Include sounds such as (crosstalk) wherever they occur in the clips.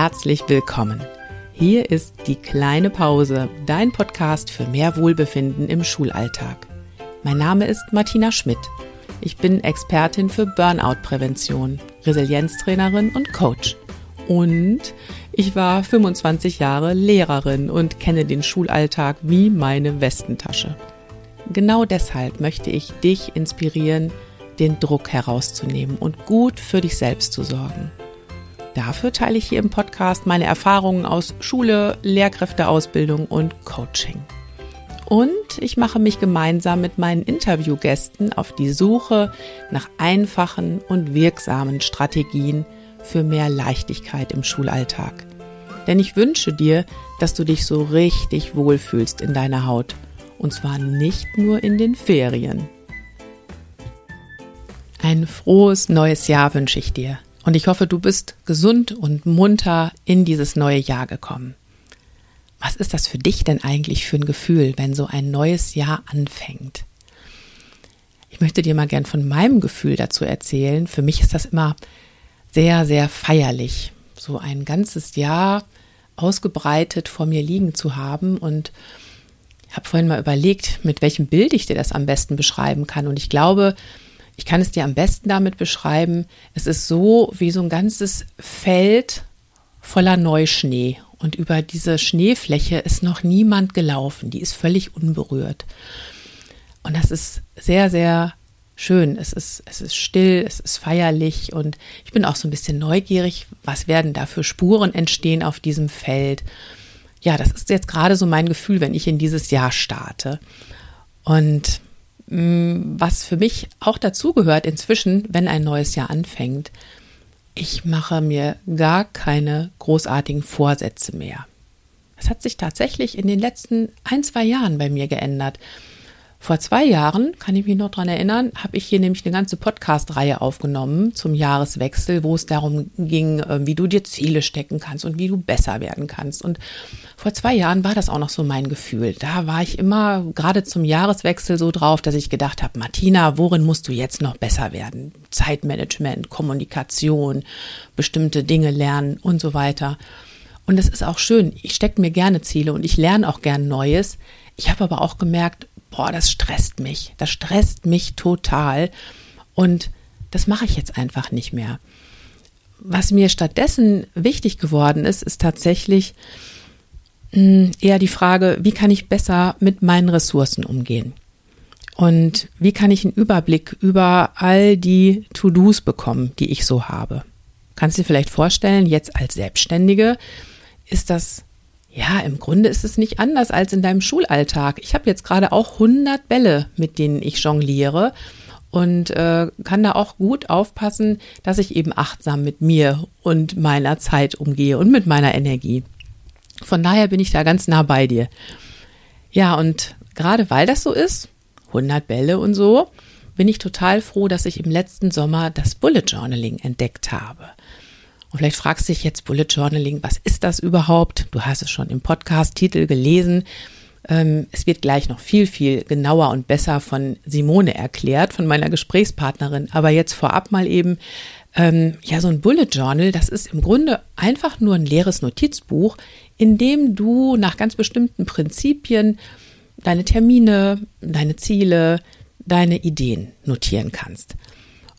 herzlich willkommen. Hier ist die kleine Pause, dein Podcast für mehr Wohlbefinden im Schulalltag. Mein Name ist Martina Schmidt. Ich bin Expertin für Burnout-Prävention, Resilienztrainerin und Coach. Und ich war 25 Jahre Lehrerin und kenne den Schulalltag wie meine Westentasche. Genau deshalb möchte ich dich inspirieren, den Druck herauszunehmen und gut für dich selbst zu sorgen. Dafür teile ich hier im Podcast meine Erfahrungen aus Schule, Lehrkräfteausbildung und Coaching. Und ich mache mich gemeinsam mit meinen Interviewgästen auf die Suche nach einfachen und wirksamen Strategien für mehr Leichtigkeit im Schulalltag. Denn ich wünsche dir, dass du dich so richtig wohlfühlst in deiner Haut. Und zwar nicht nur in den Ferien. Ein frohes neues Jahr wünsche ich dir. Und ich hoffe, du bist gesund und munter in dieses neue Jahr gekommen. Was ist das für dich denn eigentlich für ein Gefühl, wenn so ein neues Jahr anfängt? Ich möchte dir mal gern von meinem Gefühl dazu erzählen. Für mich ist das immer sehr, sehr feierlich, so ein ganzes Jahr ausgebreitet vor mir liegen zu haben und habe vorhin mal überlegt, mit welchem Bild ich dir das am besten beschreiben kann. Und ich glaube, ich kann es dir am besten damit beschreiben. Es ist so wie so ein ganzes Feld voller Neuschnee. Und über diese Schneefläche ist noch niemand gelaufen. Die ist völlig unberührt. Und das ist sehr, sehr schön. Es ist, es ist still, es ist feierlich und ich bin auch so ein bisschen neugierig, was werden da für Spuren entstehen auf diesem Feld. Ja, das ist jetzt gerade so mein Gefühl, wenn ich in dieses Jahr starte. Und was für mich auch dazugehört inzwischen, wenn ein neues Jahr anfängt, ich mache mir gar keine großartigen Vorsätze mehr. Das hat sich tatsächlich in den letzten ein, zwei Jahren bei mir geändert. Vor zwei Jahren, kann ich mich noch dran erinnern, habe ich hier nämlich eine ganze Podcast-Reihe aufgenommen zum Jahreswechsel, wo es darum ging, äh, wie du dir Ziele stecken kannst und wie du besser werden kannst. Und vor zwei Jahren war das auch noch so mein Gefühl. Da war ich immer gerade zum Jahreswechsel so drauf, dass ich gedacht habe, Martina, worin musst du jetzt noch besser werden? Zeitmanagement, Kommunikation, bestimmte Dinge lernen und so weiter. Und das ist auch schön. Ich stecke mir gerne Ziele und ich lerne auch gern Neues. Ich habe aber auch gemerkt, boah, das stresst mich. Das stresst mich total. Und das mache ich jetzt einfach nicht mehr. Was mir stattdessen wichtig geworden ist, ist tatsächlich hm, eher die Frage, wie kann ich besser mit meinen Ressourcen umgehen? Und wie kann ich einen Überblick über all die To-Dos bekommen, die ich so habe? Kannst du dir vielleicht vorstellen, jetzt als Selbstständige ist das ja, im Grunde ist es nicht anders als in deinem Schulalltag. Ich habe jetzt gerade auch 100 Bälle, mit denen ich jongliere und äh, kann da auch gut aufpassen, dass ich eben achtsam mit mir und meiner Zeit umgehe und mit meiner Energie. Von daher bin ich da ganz nah bei dir. Ja, und gerade weil das so ist, 100 Bälle und so, bin ich total froh, dass ich im letzten Sommer das Bullet Journaling entdeckt habe. Und vielleicht fragst du dich jetzt Bullet Journaling, was ist das überhaupt? Du hast es schon im Podcast-Titel gelesen. Ähm, es wird gleich noch viel, viel genauer und besser von Simone erklärt, von meiner Gesprächspartnerin. Aber jetzt vorab mal eben, ähm, ja, so ein Bullet Journal, das ist im Grunde einfach nur ein leeres Notizbuch, in dem du nach ganz bestimmten Prinzipien deine Termine, deine Ziele, deine Ideen notieren kannst.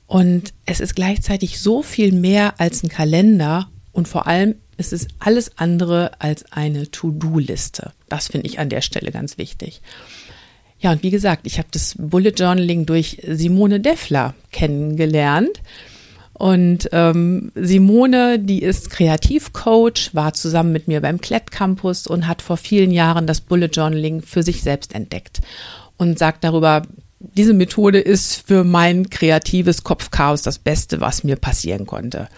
Und es ist gleichzeitig so viel mehr als ein Kalender und vor allem ist es alles andere als eine To-Do-Liste. Das finde ich an der Stelle ganz wichtig. Ja, und wie gesagt, ich habe das Bullet Journaling durch Simone Deffler kennengelernt. Und ähm, Simone, die ist Kreativcoach, war zusammen mit mir beim Klett Campus und hat vor vielen Jahren das Bullet Journaling für sich selbst entdeckt und sagt darüber, diese Methode ist für mein kreatives Kopfchaos das Beste, was mir passieren konnte.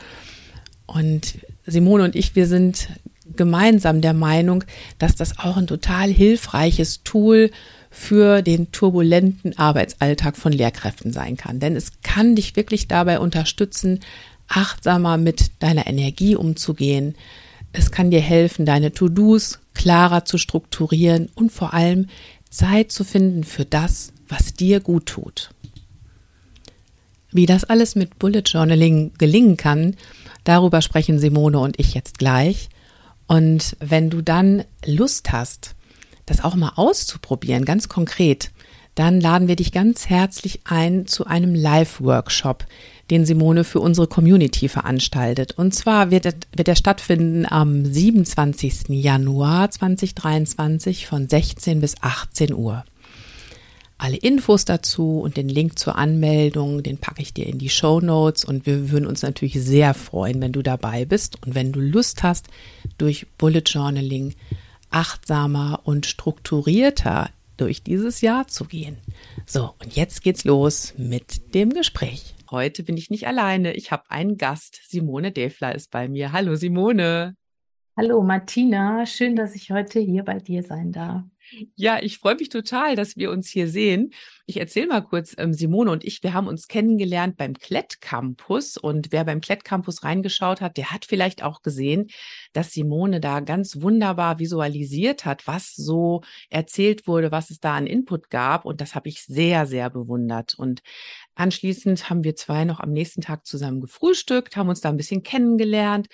Und Simone und ich, wir sind gemeinsam der Meinung, dass das auch ein total hilfreiches Tool für den turbulenten Arbeitsalltag von Lehrkräften sein kann. Denn es kann dich wirklich dabei unterstützen, achtsamer mit deiner Energie umzugehen. Es kann dir helfen, deine To-Dos klarer zu strukturieren und vor allem Zeit zu finden für das, was dir gut tut. Wie das alles mit Bullet Journaling gelingen kann, Darüber sprechen Simone und ich jetzt gleich. Und wenn du dann Lust hast, das auch mal auszuprobieren, ganz konkret, dann laden wir dich ganz herzlich ein zu einem Live-Workshop, den Simone für unsere Community veranstaltet. Und zwar wird, wird er stattfinden am 27. Januar 2023 von 16 bis 18 Uhr. Alle Infos dazu und den Link zur Anmeldung, den packe ich dir in die Show Notes und wir würden uns natürlich sehr freuen, wenn du dabei bist und wenn du Lust hast, durch Bullet Journaling achtsamer und strukturierter durch dieses Jahr zu gehen. So, und jetzt geht's los mit dem Gespräch. Heute bin ich nicht alleine. Ich habe einen Gast. Simone Defler ist bei mir. Hallo Simone. Hallo Martina, schön, dass ich heute hier bei dir sein darf. Ja, ich freue mich total, dass wir uns hier sehen. Ich erzähle mal kurz, ähm, Simone und ich, wir haben uns kennengelernt beim Klett Campus und wer beim Klett Campus reingeschaut hat, der hat vielleicht auch gesehen, dass Simone da ganz wunderbar visualisiert hat, was so erzählt wurde, was es da an Input gab und das habe ich sehr, sehr bewundert und anschließend haben wir zwei noch am nächsten Tag zusammen gefrühstückt, haben uns da ein bisschen kennengelernt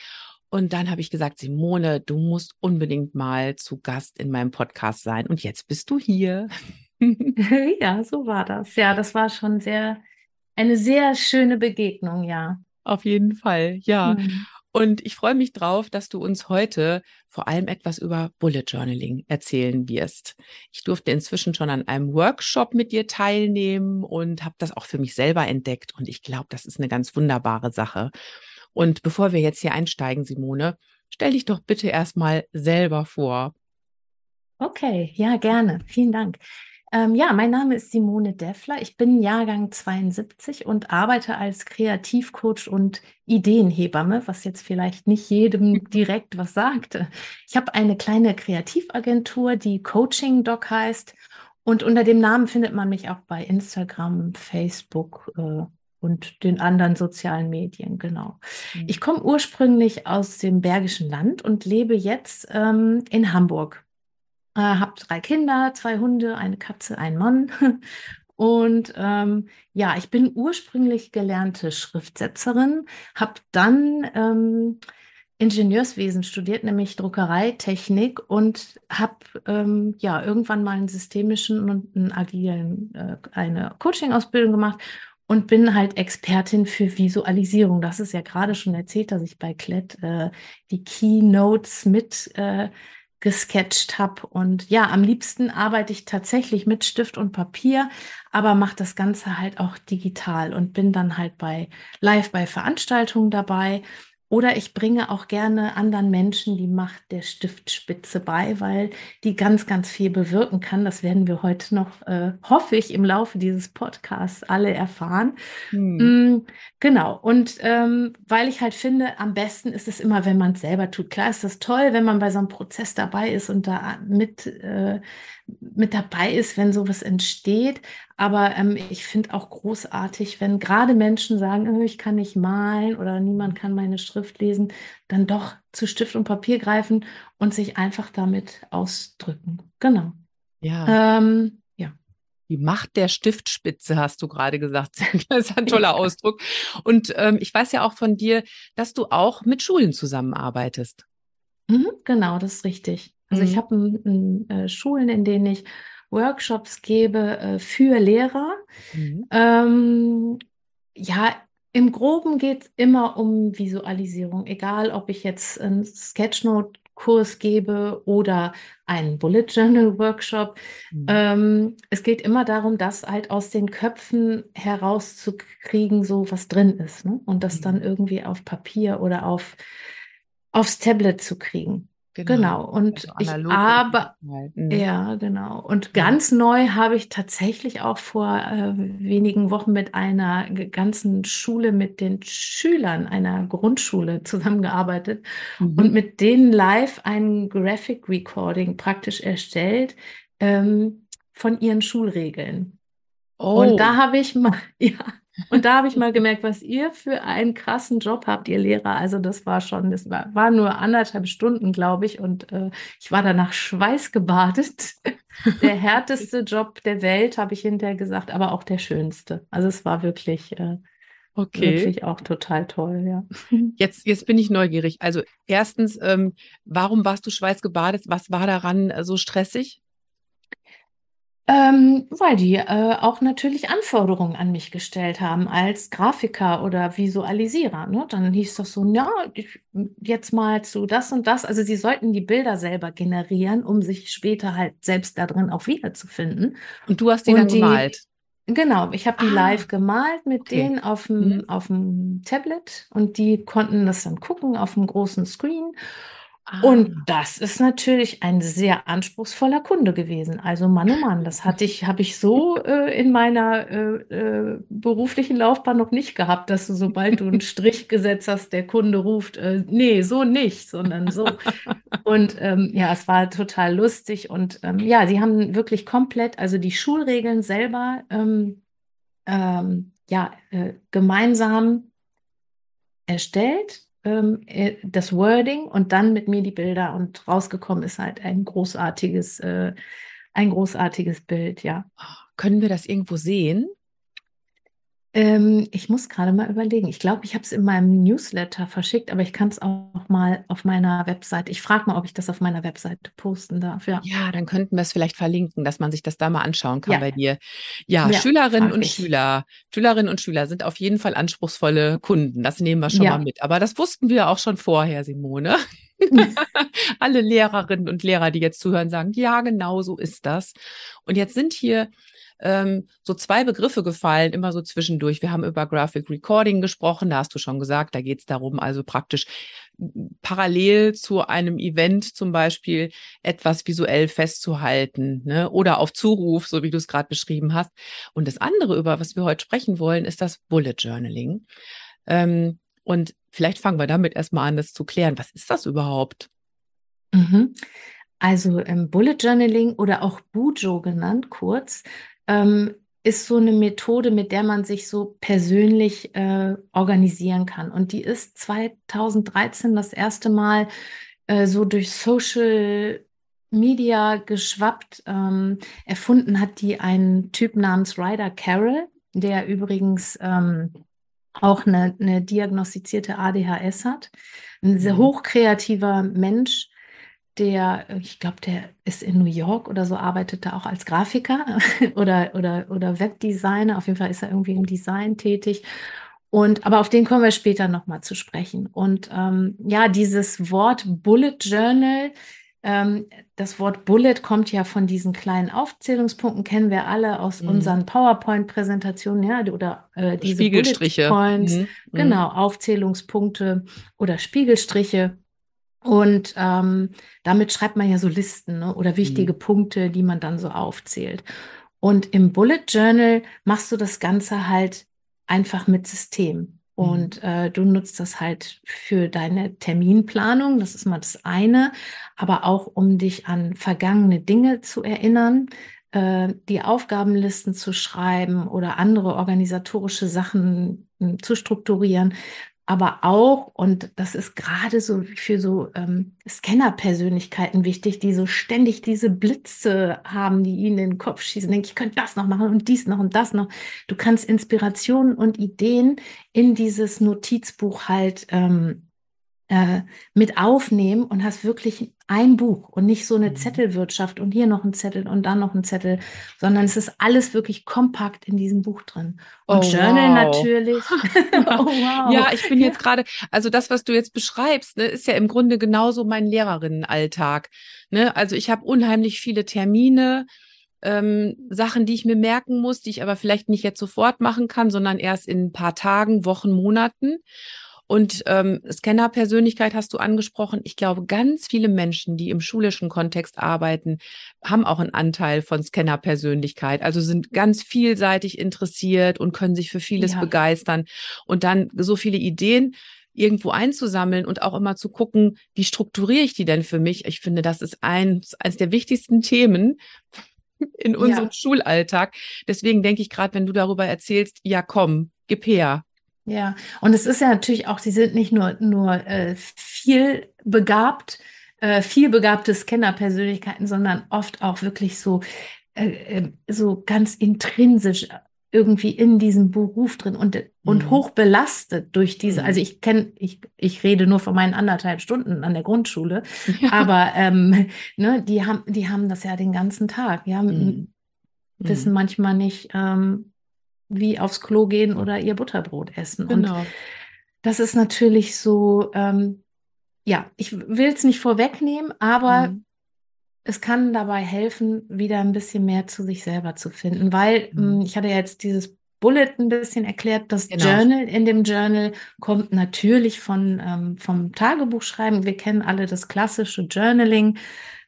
und dann habe ich gesagt, Simone, du musst unbedingt mal zu Gast in meinem Podcast sein. Und jetzt bist du hier. (laughs) ja, so war das. Ja, das war schon sehr, eine sehr schöne Begegnung, ja. Auf jeden Fall, ja. Mhm. Und ich freue mich drauf, dass du uns heute vor allem etwas über Bullet Journaling erzählen wirst. Ich durfte inzwischen schon an einem Workshop mit dir teilnehmen und habe das auch für mich selber entdeckt. Und ich glaube, das ist eine ganz wunderbare Sache. Und bevor wir jetzt hier einsteigen, Simone, stell dich doch bitte erstmal selber vor. Okay, ja, gerne. Vielen Dank. Ähm, ja, mein Name ist Simone Deffler. Ich bin Jahrgang 72 und arbeite als Kreativcoach und Ideenhebamme, was jetzt vielleicht nicht jedem direkt was sagt. Ich habe eine kleine Kreativagentur, die Coaching Doc heißt. Und unter dem Namen findet man mich auch bei Instagram, Facebook, äh, und den anderen sozialen Medien, genau. Mhm. Ich komme ursprünglich aus dem Bergischen Land und lebe jetzt ähm, in Hamburg. Äh, habe drei Kinder, zwei Hunde, eine Katze, einen Mann. (laughs) Und ähm, ja, ich bin ursprünglich gelernte Schriftsetzerin, habe dann ähm, Ingenieurswesen studiert, nämlich Druckereitechnik und habe ähm, ja irgendwann mal einen systemischen und einen agilen äh, eine Coaching-Ausbildung gemacht und bin halt Expertin für Visualisierung. Das ist ja gerade schon erzählt, dass ich bei Klett äh, die Keynotes mit äh, gesketcht habe. Und ja, am liebsten arbeite ich tatsächlich mit Stift und Papier, aber mache das Ganze halt auch digital und bin dann halt bei live bei Veranstaltungen dabei oder ich bringe auch gerne anderen Menschen die Macht der Stiftspitze bei, weil die ganz, ganz viel bewirken kann. Das werden wir heute noch, äh, hoffe ich, im Laufe dieses Podcasts alle erfahren. Hm. Mm, genau. Und ähm, weil ich halt finde, am besten ist es immer, wenn man es selber tut. Klar ist das toll, wenn man bei so einem Prozess dabei ist und da mit, äh, mit dabei ist, wenn sowas entsteht. Aber ähm, ich finde auch großartig, wenn gerade Menschen sagen, oh, ich kann nicht malen oder niemand kann meine Schrift lesen, dann doch zu Stift und Papier greifen und sich einfach damit ausdrücken. Genau. Ja. Ähm, ja. Die Macht der Stiftspitze, hast du gerade gesagt. (laughs) Das ist ein toller Ausdruck. Und ähm, ich weiß ja auch von dir, dass du auch mit Schulen zusammenarbeitest. Mhm, genau, das ist richtig. Also mhm. ich habe äh, Schulen, in denen ich Workshops gebe äh, für Lehrer. Mhm. Ähm, ja, im Groben geht es immer um Visualisierung, egal ob ich jetzt einen Sketchnote-Kurs gebe oder einen Bullet Journal Workshop. Mhm. Ähm, es geht immer darum, das halt aus den Köpfen herauszukriegen, so was drin ist, ne? und das mhm. dann irgendwie auf Papier oder auf, aufs Tablet zu kriegen. Genau. genau. Und also ich aber mhm. ja, genau. Und ganz ja. neu habe ich tatsächlich auch vor äh, wenigen Wochen mit einer ganzen Schule mit den Schülern einer Grundschule zusammengearbeitet mhm. und mit denen live ein Graphic Recording praktisch erstellt ähm, von ihren Schulregeln. Oh. Und da habe ich mal, (laughs) ja, und da habe ich mal gemerkt, was ihr für einen krassen Job habt, ihr Lehrer. Also das war schon, das war, war nur anderthalb Stunden, glaube ich. Und äh, ich war danach schweißgebadet. (laughs) der härteste Job der Welt, habe ich hinterher gesagt, aber auch der schönste. Also es war wirklich, äh, Okay. Wirklich auch total toll, ja. (laughs) Jetzt, jetzt bin ich neugierig. Also erstens, ähm, warum warst du schweißgebadet? Was war daran äh, so stressig? Ähm, weil die äh, auch natürlich Anforderungen an mich gestellt haben als Grafiker oder Visualisierer. Ne? Dann hieß das so, ja, ich, jetzt mal zu das und das. Also sie sollten die Bilder selber generieren, um sich später halt selbst da drin auch wiederzufinden. Und du hast die und dann gemalt? Genau, ich habe die ah, live gemalt mit okay. denen auf dem, mhm. auf dem Tablet und die konnten das dann gucken auf dem großen Screen. Und ah. das ist natürlich ein sehr anspruchsvoller Kunde gewesen. Also Mann, oh Mann, das hatte ich, habe ich so äh, in meiner äh, äh, beruflichen Laufbahn noch nicht gehabt, dass du, sobald du einen Strich gesetzt hast, der Kunde ruft, äh, nee, so nicht, sondern so. Und ähm, ja, es war total lustig. Und ähm, ja, sie haben wirklich komplett, also die Schulregeln selber, ähm, ähm ja, äh, gemeinsam erstellt ähm, äh, das Wording und dann mit mir die Bilder und rausgekommen ist halt ein großartiges, äh, ein großartiges Bild, ja. Können wir das irgendwo sehen? Ähm, ich muss gerade mal überlegen. Ich glaube, ich habe es in meinem Newsletter verschickt, aber ich kann es auch mal auf meiner Webseite. Ich frage mal, ob ich das auf meiner Webseite posten darf. Ja, ja dann könnten wir es vielleicht verlinken, dass man sich das da mal anschauen kann ja. bei dir. Ja, ja Schülerinnen und ich. Schüler, Schülerinnen und Schüler sind auf jeden Fall anspruchsvolle Kunden. Das nehmen wir schon ja. mal mit. Aber das wussten wir auch schon vorher, Simone. (laughs) (laughs) Alle Lehrerinnen und Lehrer, die jetzt zuhören, sagen, ja, genau so ist das. Und jetzt sind hier ähm, so zwei Begriffe gefallen, immer so zwischendurch. Wir haben über Graphic Recording gesprochen, da hast du schon gesagt, da geht es darum, also praktisch parallel zu einem Event zum Beispiel etwas visuell festzuhalten ne? oder auf Zuruf, so wie du es gerade beschrieben hast. Und das andere, über was wir heute sprechen wollen, ist das Bullet Journaling. Ähm, und vielleicht fangen wir damit erstmal an, das zu klären. Was ist das überhaupt? Mhm. Also ähm, Bullet Journaling oder auch Bujo genannt, kurz, ähm, ist so eine Methode, mit der man sich so persönlich äh, organisieren kann. Und die ist 2013 das erste Mal äh, so durch Social Media geschwappt. Ähm, erfunden hat die ein Typ namens Ryder Carroll, der übrigens ähm, auch eine, eine, diagnostizierte ADHS hat. Ein sehr mhm. hochkreativer Mensch, der, ich glaube, der ist in New York oder so, arbeitet da auch als Grafiker (laughs) oder, oder, oder Webdesigner. Auf jeden Fall ist er irgendwie im Design tätig. Und, aber auf den kommen wir später nochmal zu sprechen. Und ähm, ja, dieses Wort Bullet Journal, ähm, das Wort Bullet kommt ja von diesen kleinen Aufzählungspunkten, kennen wir alle aus mhm. unseren PowerPoint-Präsentationen, ja, oder äh, diese Spiegelstriche. Bullet Points, mhm. genau, Aufzählungspunkte oder Spiegelstriche. Und ähm, damit schreibt man ja so Listen ne? oder wichtige mhm. Punkte, die man dann so aufzählt. Und im Bullet Journal machst du das Ganze halt einfach mit System. Mhm. Und äh, du nutzt das halt für deine Terminplanung, das ist mal das eine, aber auch um dich an vergangene Dinge zu erinnern, äh, die Aufgabenlisten zu schreiben oder andere organisatorische Sachen hm, zu strukturieren, aber auch, und das ist gerade so für so ähm, Scanner-Persönlichkeiten wichtig, die so ständig diese Blitze haben, die ihnen in den Kopf schießen, denke ich, könnte das noch machen und dies noch und das noch. Du kannst Inspirationen und Ideen in dieses Notizbuch halt ähm, äh, mit aufnehmen und hast wirklich ein Buch und nicht so eine mhm. Zettelwirtschaft und hier noch ein Zettel und dann noch ein Zettel, sondern es ist alles wirklich kompakt in diesem Buch drin. Und oh, Journal wow. natürlich. (laughs) oh, (laughs) wow. Ja, ich bin jetzt gerade, also das, was du jetzt beschreibst, ne, ist ja im Grunde genauso mein Lehrerinnenalltag. Ne? Also ich habe unheimlich viele Termine, ähm, Sachen, die ich mir merken muss, die ich aber vielleicht nicht jetzt sofort machen kann, sondern erst in ein paar Tagen, Wochen, Monaten. Und ähm, Scanner-Persönlichkeit hast du angesprochen. Ich glaube, ganz viele Menschen, die im schulischen Kontext arbeiten, haben auch einen Anteil von Scanner-Persönlichkeit. Also sind ganz vielseitig interessiert und können sich für vieles ja. begeistern. Und dann so viele Ideen irgendwo einzusammeln und auch immer zu gucken, wie strukturiere ich die denn für mich? Ich finde, das ist eins, eines der wichtigsten Themen in unserem ja. Schulalltag. Deswegen denke ich gerade, wenn du darüber erzählst, ja komm, gib her, ja, und es ist ja natürlich auch, sie sind nicht nur, nur äh, viel begabt, äh, viel begabte Scanner-Persönlichkeiten, sondern oft auch wirklich so, äh, äh so ganz intrinsisch irgendwie in diesem Beruf drin und, und Mhm. hoch belastet durch diese, Mhm. also ich kenne, ich, ich rede nur von meinen anderthalb Stunden an der Grundschule, Ja. aber ähm, (laughs) ne, die haben, die haben das ja den ganzen Tag. Ja, Mhm. wissen Mhm. manchmal nicht, ähm, wie aufs Klo gehen oder ihr Butterbrot essen. Und Genau. das ist natürlich so, ähm, ja, ich will es nicht vorwegnehmen, aber Mhm. es kann dabei helfen, wieder ein bisschen mehr zu sich selber zu finden, weil Mhm. ähm, ich hatte ja jetzt dieses Bullet ein bisschen erklärt, das Genau. Journal in dem Journal kommt natürlich von, ähm, vom Tagebuchschreiben. Wir kennen alle das klassische Journaling,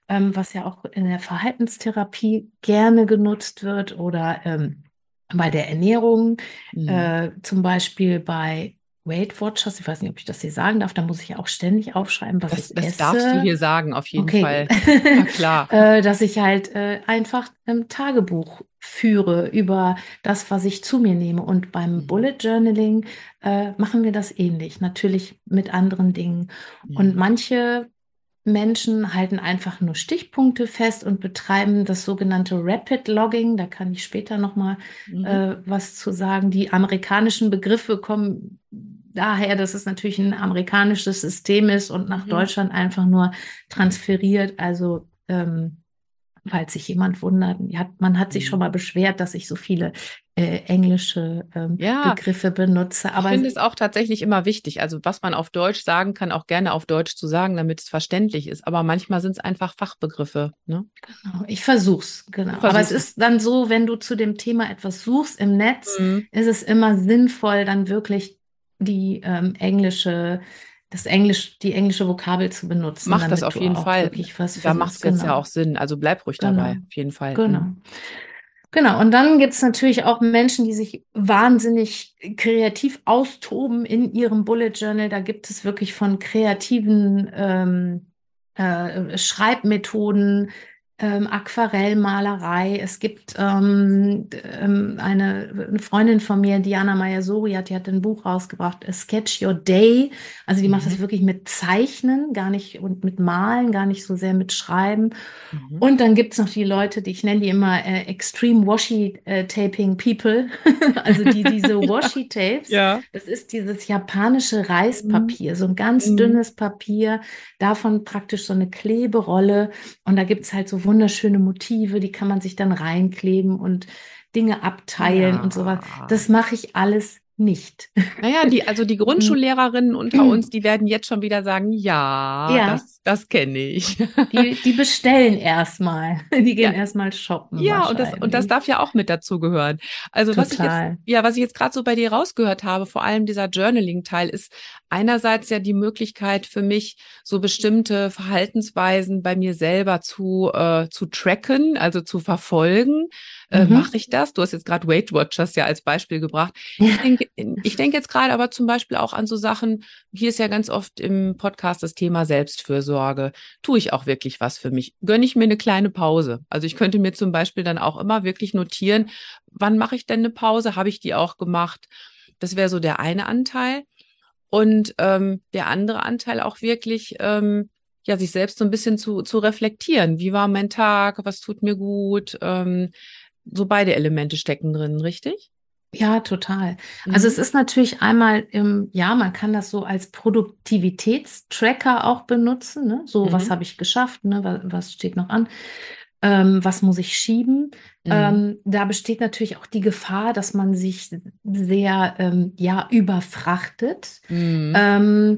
ähm, was ja auch in der Verhaltenstherapie gerne genutzt wird oder ähm, bei der Ernährung, Mhm. äh, zum Beispiel bei Weight Watchers. Ich weiß nicht, ob ich das hier sagen darf. Da muss ich ja auch ständig aufschreiben, was Das, ich das esse. darfst du hier sagen, auf jeden Okay, Fall. (laughs) Ja, klar. äh, dass ich halt äh, einfach ein Tagebuch führe über das, was ich zu mir nehme. Und beim Mhm. Bullet Journaling äh, machen wir das ähnlich, natürlich mit anderen Dingen. Und Mhm. manche Menschen halten einfach nur Stichpunkte fest und betreiben das sogenannte Rapid Logging. Da kann ich später nochmal Mhm. äh, was zu sagen. Die amerikanischen Begriffe kommen daher, dass es natürlich ein amerikanisches System ist und nach Mhm. Deutschland einfach nur transferiert. Also ähm, falls sich jemand wundert, ja, man hat sich Mhm. schon mal beschwert, dass ich so viele äh, englische ähm, Ja. Begriffe benutze. Ich Aber finde es auch tatsächlich immer wichtig. Also, was man auf Deutsch sagen kann, auch gerne auf Deutsch zu sagen, damit es verständlich ist. Aber manchmal sind es einfach Fachbegriffe. Ne? Genau, ich versuch's, genau. Du Aber es. ist dann so, wenn du zu dem Thema etwas suchst im Netz, Mhm. ist es immer sinnvoll, dann wirklich die ähm, englische, das Englisch, die englische Vokabel zu benutzen, Mach das auf jeden Fall. Da macht es jetzt ja Genau, auch Sinn. Also bleib ruhig dabei, genau, auf jeden Fall. genau. Mhm. Genau, und dann gibt es natürlich auch Menschen, die sich wahnsinnig kreativ austoben in ihrem Bullet Journal. Da gibt es wirklich von kreativen ähm, äh, Schreibmethoden, ähm, Aquarellmalerei. Es gibt ähm, ähm, eine, eine Freundin von mir, Diana Meyer-Sori, hat, die hat ein Buch rausgebracht, Sketch Your Day. Also die macht das Mhm. wirklich mit Zeichnen, gar nicht und mit Malen, gar nicht so sehr mit Schreiben. Mhm. Und dann gibt es noch die Leute, die ich nenne die immer äh, Extreme Washi äh, Taping People, (laughs) also die diese (laughs) Ja. Washi Tapes. Ja. Das ist dieses japanische Mhm. Reispapier, so ein ganz Mhm. dünnes Papier, davon praktisch so eine Kleberolle. Und da gibt es halt so wunderschöne Motive, die kann man sich dann reinkleben und Dinge abteilen und so was. Ja. Das mache ich alles nicht. Naja, die, also die (laughs) Mm. Grundschullehrerinnen unter uns, (clears throat) die werden jetzt schon wieder sagen, ja, Ja, das, das kenne ich. die, die bestellen erstmal. (laughs) Die gehen Ja. erstmal shoppen Ja, und das, und das darf ja auch mit dazugehören. Also was ich jetzt, Total. ja, was ich jetzt gerade so bei dir rausgehört habe, vor allem dieser Journaling-Teil, ist einerseits ja die Möglichkeit für mich, so bestimmte Verhaltensweisen bei mir selber zu, äh, zu tracken, also zu verfolgen. Äh, Mhm. mache ich das? Du hast jetzt gerade Weight Watchers ja als Beispiel gebracht. Ich denke, ich denke jetzt gerade aber zum Beispiel auch an so Sachen, hier ist ja ganz oft im Podcast das Thema Selbstfürsorge. Tue ich auch wirklich was für mich? Gönne ich mir eine kleine Pause? Also ich könnte mir zum Beispiel dann auch immer wirklich notieren, wann mache ich denn eine Pause? Habe ich die auch gemacht? Das wäre so der eine Anteil. Und ähm, der andere Anteil auch wirklich, ähm, ja, sich selbst so ein bisschen zu, zu reflektieren. Wie war mein Tag? Was tut mir gut? Ähm, so beide Elemente stecken drin, richtig? Ja, total. Also Mhm. es ist natürlich einmal im, ja, man kann das so als Produktivitätstracker auch benutzen, ne? So, was Mhm. habe ich geschafft, ne? Was, was steht noch an? Ähm, was muss ich schieben? Mhm. Ähm, da besteht natürlich auch die Gefahr, dass man sich sehr, ähm, ja, überfrachtet. Mhm. Ähm,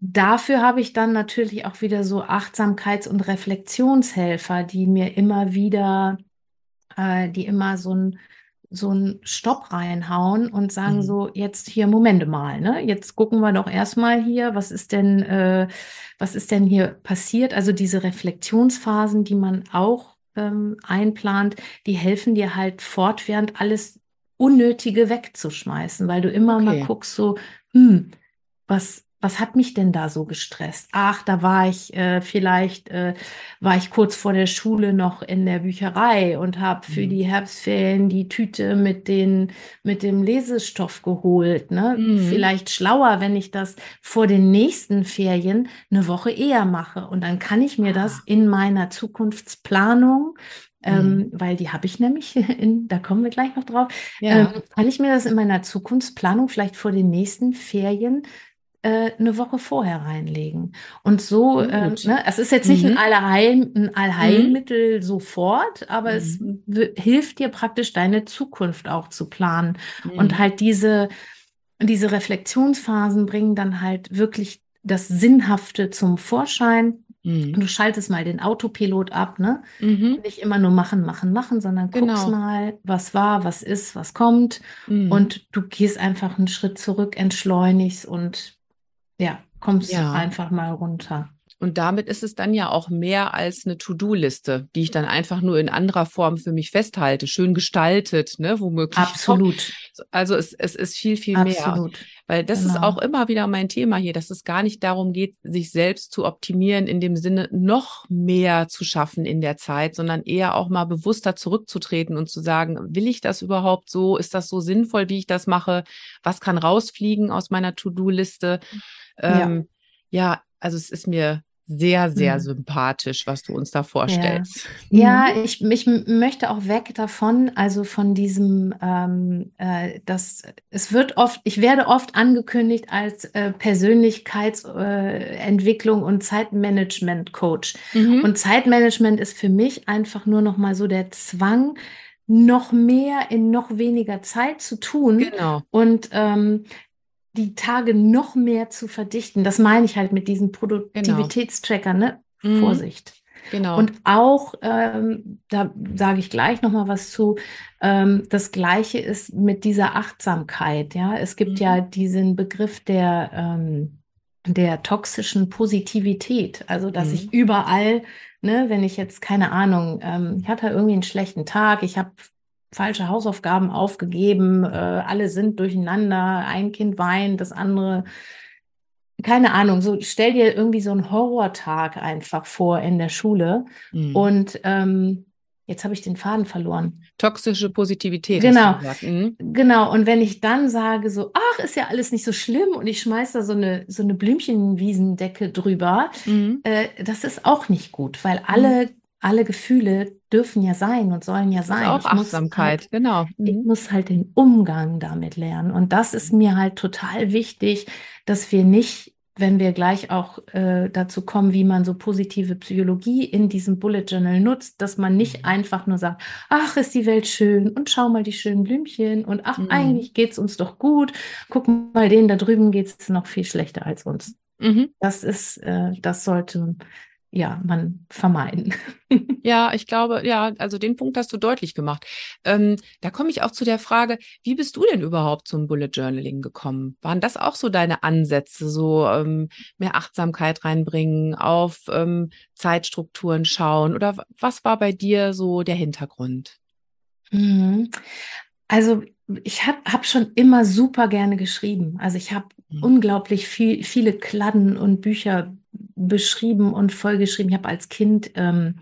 dafür habe ich dann natürlich auch wieder so Achtsamkeits- und Reflexionshelfer, die mir immer wieder, äh, die immer so ein so einen Stopp reinhauen und sagen Mhm. so, jetzt hier, Momente mal, ne? Jetzt gucken wir doch erstmal hier, was ist denn, äh, was ist denn hier passiert? Also diese Reflexionsphasen, die man auch ähm, einplant, die helfen dir halt fortwährend alles Unnötige wegzuschmeißen, weil du immer mal Okay. guckst so, hm, was, was hat mich denn da so gestresst? Ach, da war ich äh, vielleicht, äh, war ich kurz vor der Schule noch in der Bücherei und habe für mhm. die Herbstferien die Tüte mit, den, mit dem Lesestoff geholt. Ne? Mhm. Vielleicht schlauer, wenn ich das vor den nächsten Ferien eine Woche eher mache. Und dann kann ich mir ah. das in meiner Zukunftsplanung ähm, mhm. weil die habe ich nämlich, (laughs) in, da kommen wir gleich noch drauf, ja. ähm, kann ich mir das in meiner Zukunftsplanung vielleicht vor den nächsten Ferien äh, eine Woche vorher reinlegen. Und so, ähm, ne, es ist jetzt nicht mhm. ein, Allheil, ein Allheilmittel mhm. sofort, aber es mhm. hilft dir praktisch, deine Zukunft auch zu planen. Und mhm. halt diese, diese Reflexionsphasen bringen dann halt wirklich das Sinnhafte zum Vorschein. Mhm. Du schaltest mal den Autopilot ab, ne? Mhm. Nicht immer nur machen, machen, machen, sondern genau. guckst mal, was war, was ist, was kommt. Mhm. Und du gehst einfach einen Schritt zurück, entschleunigst und ja, kommst ja. einfach mal runter. Und damit ist es dann ja auch mehr als eine To-Do-Liste, die ich dann einfach nur in anderer Form für mich festhalte, schön gestaltet, ne, womöglich. (laughs) Absolut. Also es, es ist viel, viel Absolut. mehr. Weil das genau. ist auch immer wieder mein Thema hier, dass es gar nicht darum geht, sich selbst zu optimieren, in dem Sinne noch mehr zu schaffen in der Zeit, sondern eher auch mal bewusster zurückzutreten und zu sagen, will ich das überhaupt so? Ist das so sinnvoll, wie ich das mache? Was kann rausfliegen aus meiner To-Do-Liste? Ähm, ja. ja, also es ist mir sehr, sehr mhm. sympathisch, was du uns da vorstellst. Ja, ja ich, ich möchte auch weg davon, also von diesem, ähm, äh, das, es wird oft, ich werde oft angekündigt als äh, Persönlichkeitsentwicklung äh, und Zeitmanagement-Coach. Mhm. Und Zeitmanagement ist für mich einfach nur noch mal so der Zwang, noch mehr in noch weniger Zeit zu tun. Genau. Und ähm, die Tage noch mehr zu verdichten. Das meine ich halt mit diesen Produktivitätstracker, ne? Mhm. Vorsicht. Genau. Und auch, ähm, da sage ich gleich nochmal was zu, ähm, das Gleiche ist mit dieser Achtsamkeit. Ja, es gibt mhm. ja diesen Begriff der, ähm, der toxischen Positivität. Also, dass mhm. ich überall, ne, wenn ich jetzt keine Ahnung, ähm, ich hatte irgendwie einen schlechten Tag, ich habe falsche Hausaufgaben aufgegeben, äh, alle sind durcheinander, ein Kind weint, das andere, keine Ahnung, so stell dir irgendwie so einen Horrortag einfach vor in der Schule mhm. und ähm, jetzt habe ich den Faden verloren. Toxische Positivität. Genau, mhm. genau. Und wenn ich dann sage so, ach, ist ja alles nicht so schlimm und ich schmeiße da so eine so eine Blümchenwiesendecke drüber, mhm. äh, das ist auch nicht gut, weil alle mhm alle Gefühle dürfen ja sein und sollen ja sein. Auch Achtsamkeit, halt, genau. Mhm. Ich muss halt den Umgang damit lernen. Und das ist mir halt total wichtig, dass wir nicht, wenn wir gleich auch äh, dazu kommen, wie man so positive Psychologie in diesem Bullet Journal nutzt, dass man nicht mhm. einfach nur sagt, ach, ist die Welt schön und schau mal die schönen Blümchen und ach, mhm. eigentlich geht's uns doch gut. Guck mal, denen da drüben geht's noch viel schlechter als uns. Mhm. Das ist, äh, das sollte ja, man vermeiden. (laughs) Ja, ich glaube, ja, also den Punkt hast du deutlich gemacht. Ähm, da komme ich auch zu der Frage, wie bist du denn überhaupt zum Bullet Journaling gekommen? Waren das auch so deine Ansätze, so ähm, mehr Achtsamkeit reinbringen, auf ähm, Zeitstrukturen schauen? Oder was war bei dir so der Hintergrund? Mhm. Also ich habe hab schon immer super gerne geschrieben. Also ich habe mhm. unglaublich viel, viele Kladden und Bücher beschrieben und vollgeschrieben. Ich habe als Kind ähm,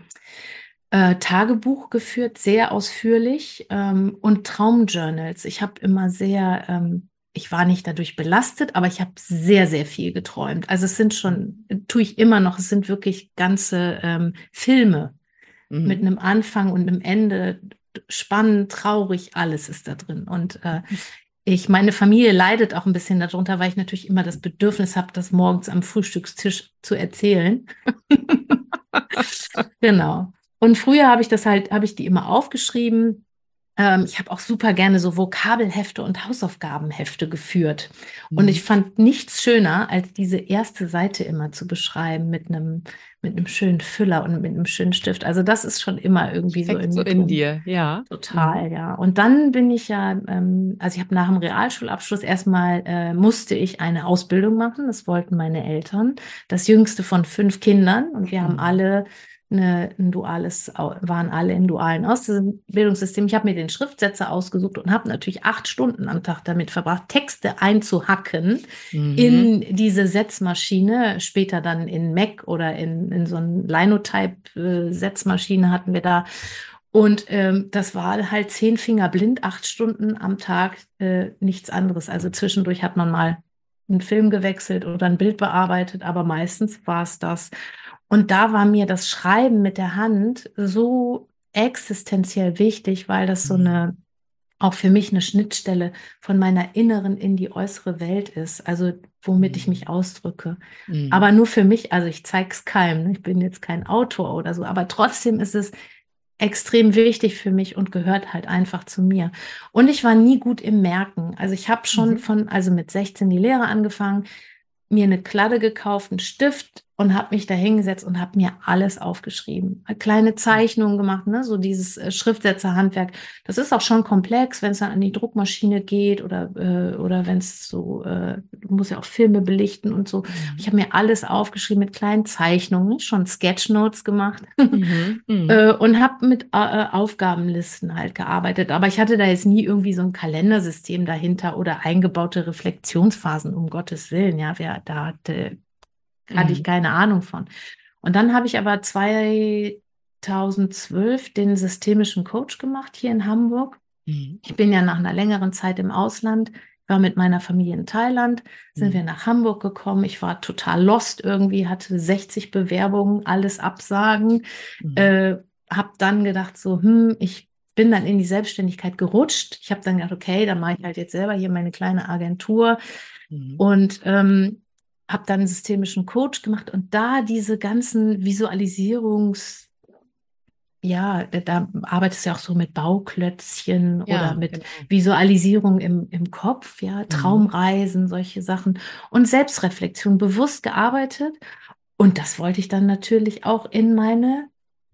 äh, Tagebuch geführt, sehr ausführlich ähm, und Traumjournals. Ich habe immer sehr, ähm, ich war nicht dadurch belastet, aber ich habe sehr, sehr viel geträumt. Also es sind schon, tue ich immer noch, es sind wirklich ganze ähm, Filme mhm. mit einem Anfang und einem Ende. Spannend, traurig, alles ist da drin. Und äh, ich, meine Familie leidet auch ein bisschen darunter, weil ich natürlich immer das Bedürfnis habe, das morgens am Frühstückstisch zu erzählen. (laughs) genau. Und früher habe ich das halt, habe ich die immer aufgeschrieben ähm, ich habe auch super gerne so Vokabelhefte und Hausaufgabenhefte geführt. Mhm. Und ich fand nichts schöner, als diese erste Seite immer zu beschreiben mit einem mit einem schönen Füller und mit einem schönen Stift. Also das ist schon immer irgendwie so in, so in dir, ja. Total, mhm. ja. Und dann bin ich ja, ähm, also ich habe nach dem Realschulabschluss erstmal äh, musste ich eine Ausbildung machen. Das wollten meine Eltern. Das jüngste von fünf Kindern und wir mhm. haben alle eine, ein duales, waren alle im dualen Ausbildungssystem. Ich habe mir den Schriftsetzer ausgesucht und habe natürlich acht Stunden am Tag damit verbracht, Texte einzuhacken mhm. in diese Setzmaschine, später dann in Mac oder in, in so ein Linotype-Setzmaschine hatten wir da. Und ähm, das war halt zehn Finger blind, acht Stunden am Tag, äh, nichts anderes. Also zwischendurch hat man mal einen Film gewechselt oder ein Bild bearbeitet, aber meistens war es das. Und da war mir das Schreiben mit der Hand so existenziell wichtig, weil das so mhm. eine, auch für mich eine Schnittstelle von meiner inneren in die äußere Welt ist, also womit ich mhm. mich ausdrücke. Mhm. Aber nur für mich, also ich zeige es keinem, ne? ich bin jetzt kein Autor oder so, aber trotzdem ist es extrem wichtig für mich und gehört halt einfach zu mir. Und ich war nie gut im Merken. Also ich habe schon mhm. von, also mit 16 die Lehre angefangen, mir eine Kladde gekauft, einen Stift und habe mich da hingesetzt und habe mir alles aufgeschrieben. Kleine Zeichnungen gemacht, ne? so dieses äh, Schriftsetzerhandwerk. Das ist auch schon komplex, wenn es dann an die Druckmaschine geht oder, äh, oder wenn es so, äh, du musst ja auch Filme belichten und so. Mhm. Ich habe mir alles aufgeschrieben mit kleinen Zeichnungen, schon Sketchnotes gemacht (laughs) mhm. Mhm. äh, und habe mit äh, Aufgabenlisten halt gearbeitet. Aber ich hatte da jetzt nie irgendwie so ein Kalendersystem dahinter oder eingebaute Reflexionsphasen, um Gottes Willen. Ja, wer da hatte hatte ich mhm. keine Ahnung von. Und dann habe ich aber 2012 den systemischen Coach gemacht hier in Hamburg. Mhm. Ich bin ja nach einer längeren Zeit im Ausland, war mit meiner Familie in Thailand, sind mhm. wir nach Hamburg gekommen. Ich war total lost irgendwie, hatte 60 Bewerbungen, alles absagen. Mhm. Äh, habe dann gedacht so, hm, ich bin dann in die Selbstständigkeit gerutscht. Ich habe dann gedacht, okay, dann mache ich halt jetzt selber hier meine kleine Agentur. Mhm. Und ähm, habe dann einen systemischen Coach gemacht und da diese ganzen Visualisierungs- ja, da arbeitest du ja auch so mit Bauklötzchen ja, oder mit genau. Visualisierung im, im Kopf, ja, mhm. Traumreisen, solche Sachen und Selbstreflexion bewusst gearbeitet. Und das wollte ich dann natürlich auch in meine,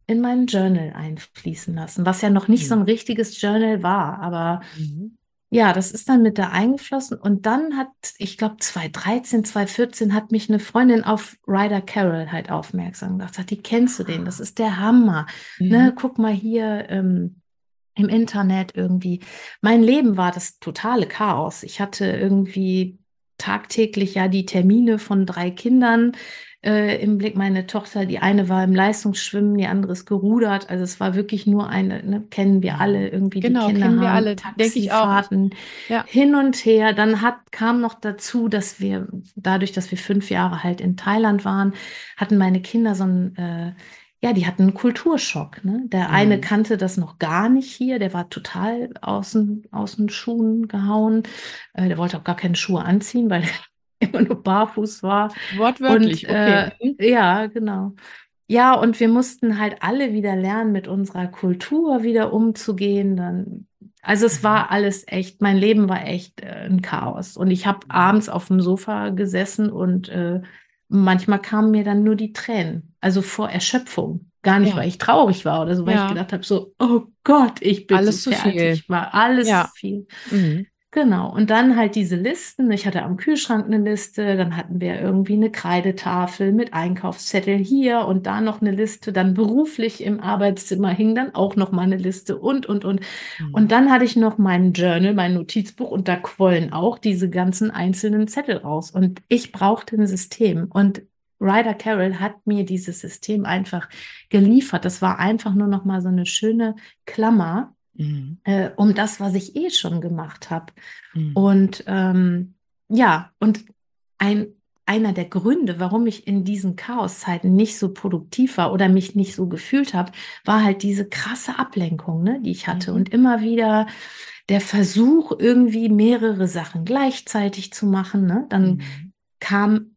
in mein Journal einfließen lassen, was ja noch nicht mhm. so ein richtiges Journal war, aber mhm. Ja, das ist dann mit da eingeflossen. Und dann hat, ich glaube, 2013, 2014 hat mich eine Freundin auf Ryder Carroll halt aufmerksam gemacht. Sagt, die kennst du den? Das ist der Hammer. Ne, mhm. Ne, guck mal hier ähm, im Internet irgendwie. Mein Leben war das totale Chaos. Ich hatte irgendwie tagtäglich ja die Termine von drei Kindern äh, im Blick. Meine Tochter, die eine war im Leistungsschwimmen, die andere ist gerudert. Also es war wirklich nur eine, ne, kennen wir alle irgendwie genau, die Kinder kennen wir haben, alle, Taxifahrten ja. hin und her. Dann hat kam noch dazu, dass wir dadurch, dass wir fünf Jahre halt in Thailand waren, hatten meine Kinder so ein äh, ja, die hatten einen Kulturschock. Ne? Der mhm. eine kannte das noch gar nicht hier, der war total aus den, aus den Schuhen gehauen. Äh, der wollte auch gar keine Schuhe anziehen, weil immer nur barfuß war. Wortwörtlich, und, okay. Äh, ja, genau. Ja, und wir mussten halt alle wieder lernen, mit unserer Kultur wieder umzugehen. Dann, also es war mhm. alles echt, mein Leben war echt äh, ein Chaos. Und ich habe mhm. abends auf dem Sofa gesessen und äh, manchmal kamen mir dann nur die Tränen, also vor Erschöpfung. Gar nicht, ja. weil ich traurig war oder so, weil ja. ich gedacht habe, so, oh Gott, ich bin alles so fertig. Viel. War alles ja. zu viel. Mhm. Genau. Und dann halt diese Listen. Ich hatte am Kühlschrank eine Liste, dann hatten wir irgendwie eine Kreidetafel mit Einkaufszettel hier und da noch eine Liste. Dann beruflich im Arbeitszimmer hing dann auch noch mal eine Liste und, und, und. Mhm. Und dann hatte ich noch mein Journal, mein Notizbuch und da quollen auch diese ganzen einzelnen Zettel raus. Und ich brauchte ein System. Und Ryder Carroll hat mir dieses System einfach geliefert. Das war einfach nur noch mal so eine schöne Klammer mhm. äh, um das, was ich eh schon gemacht habe. Mhm. Und ähm, ja, und ein, einer der Gründe, warum ich in diesen Chaoszeiten nicht so produktiv war oder mich nicht so gefühlt habe, war halt diese krasse Ablenkung, ne, die ich hatte. Mhm. Und immer wieder der Versuch, irgendwie mehrere Sachen gleichzeitig zu machen. Ne? Dann mhm. kam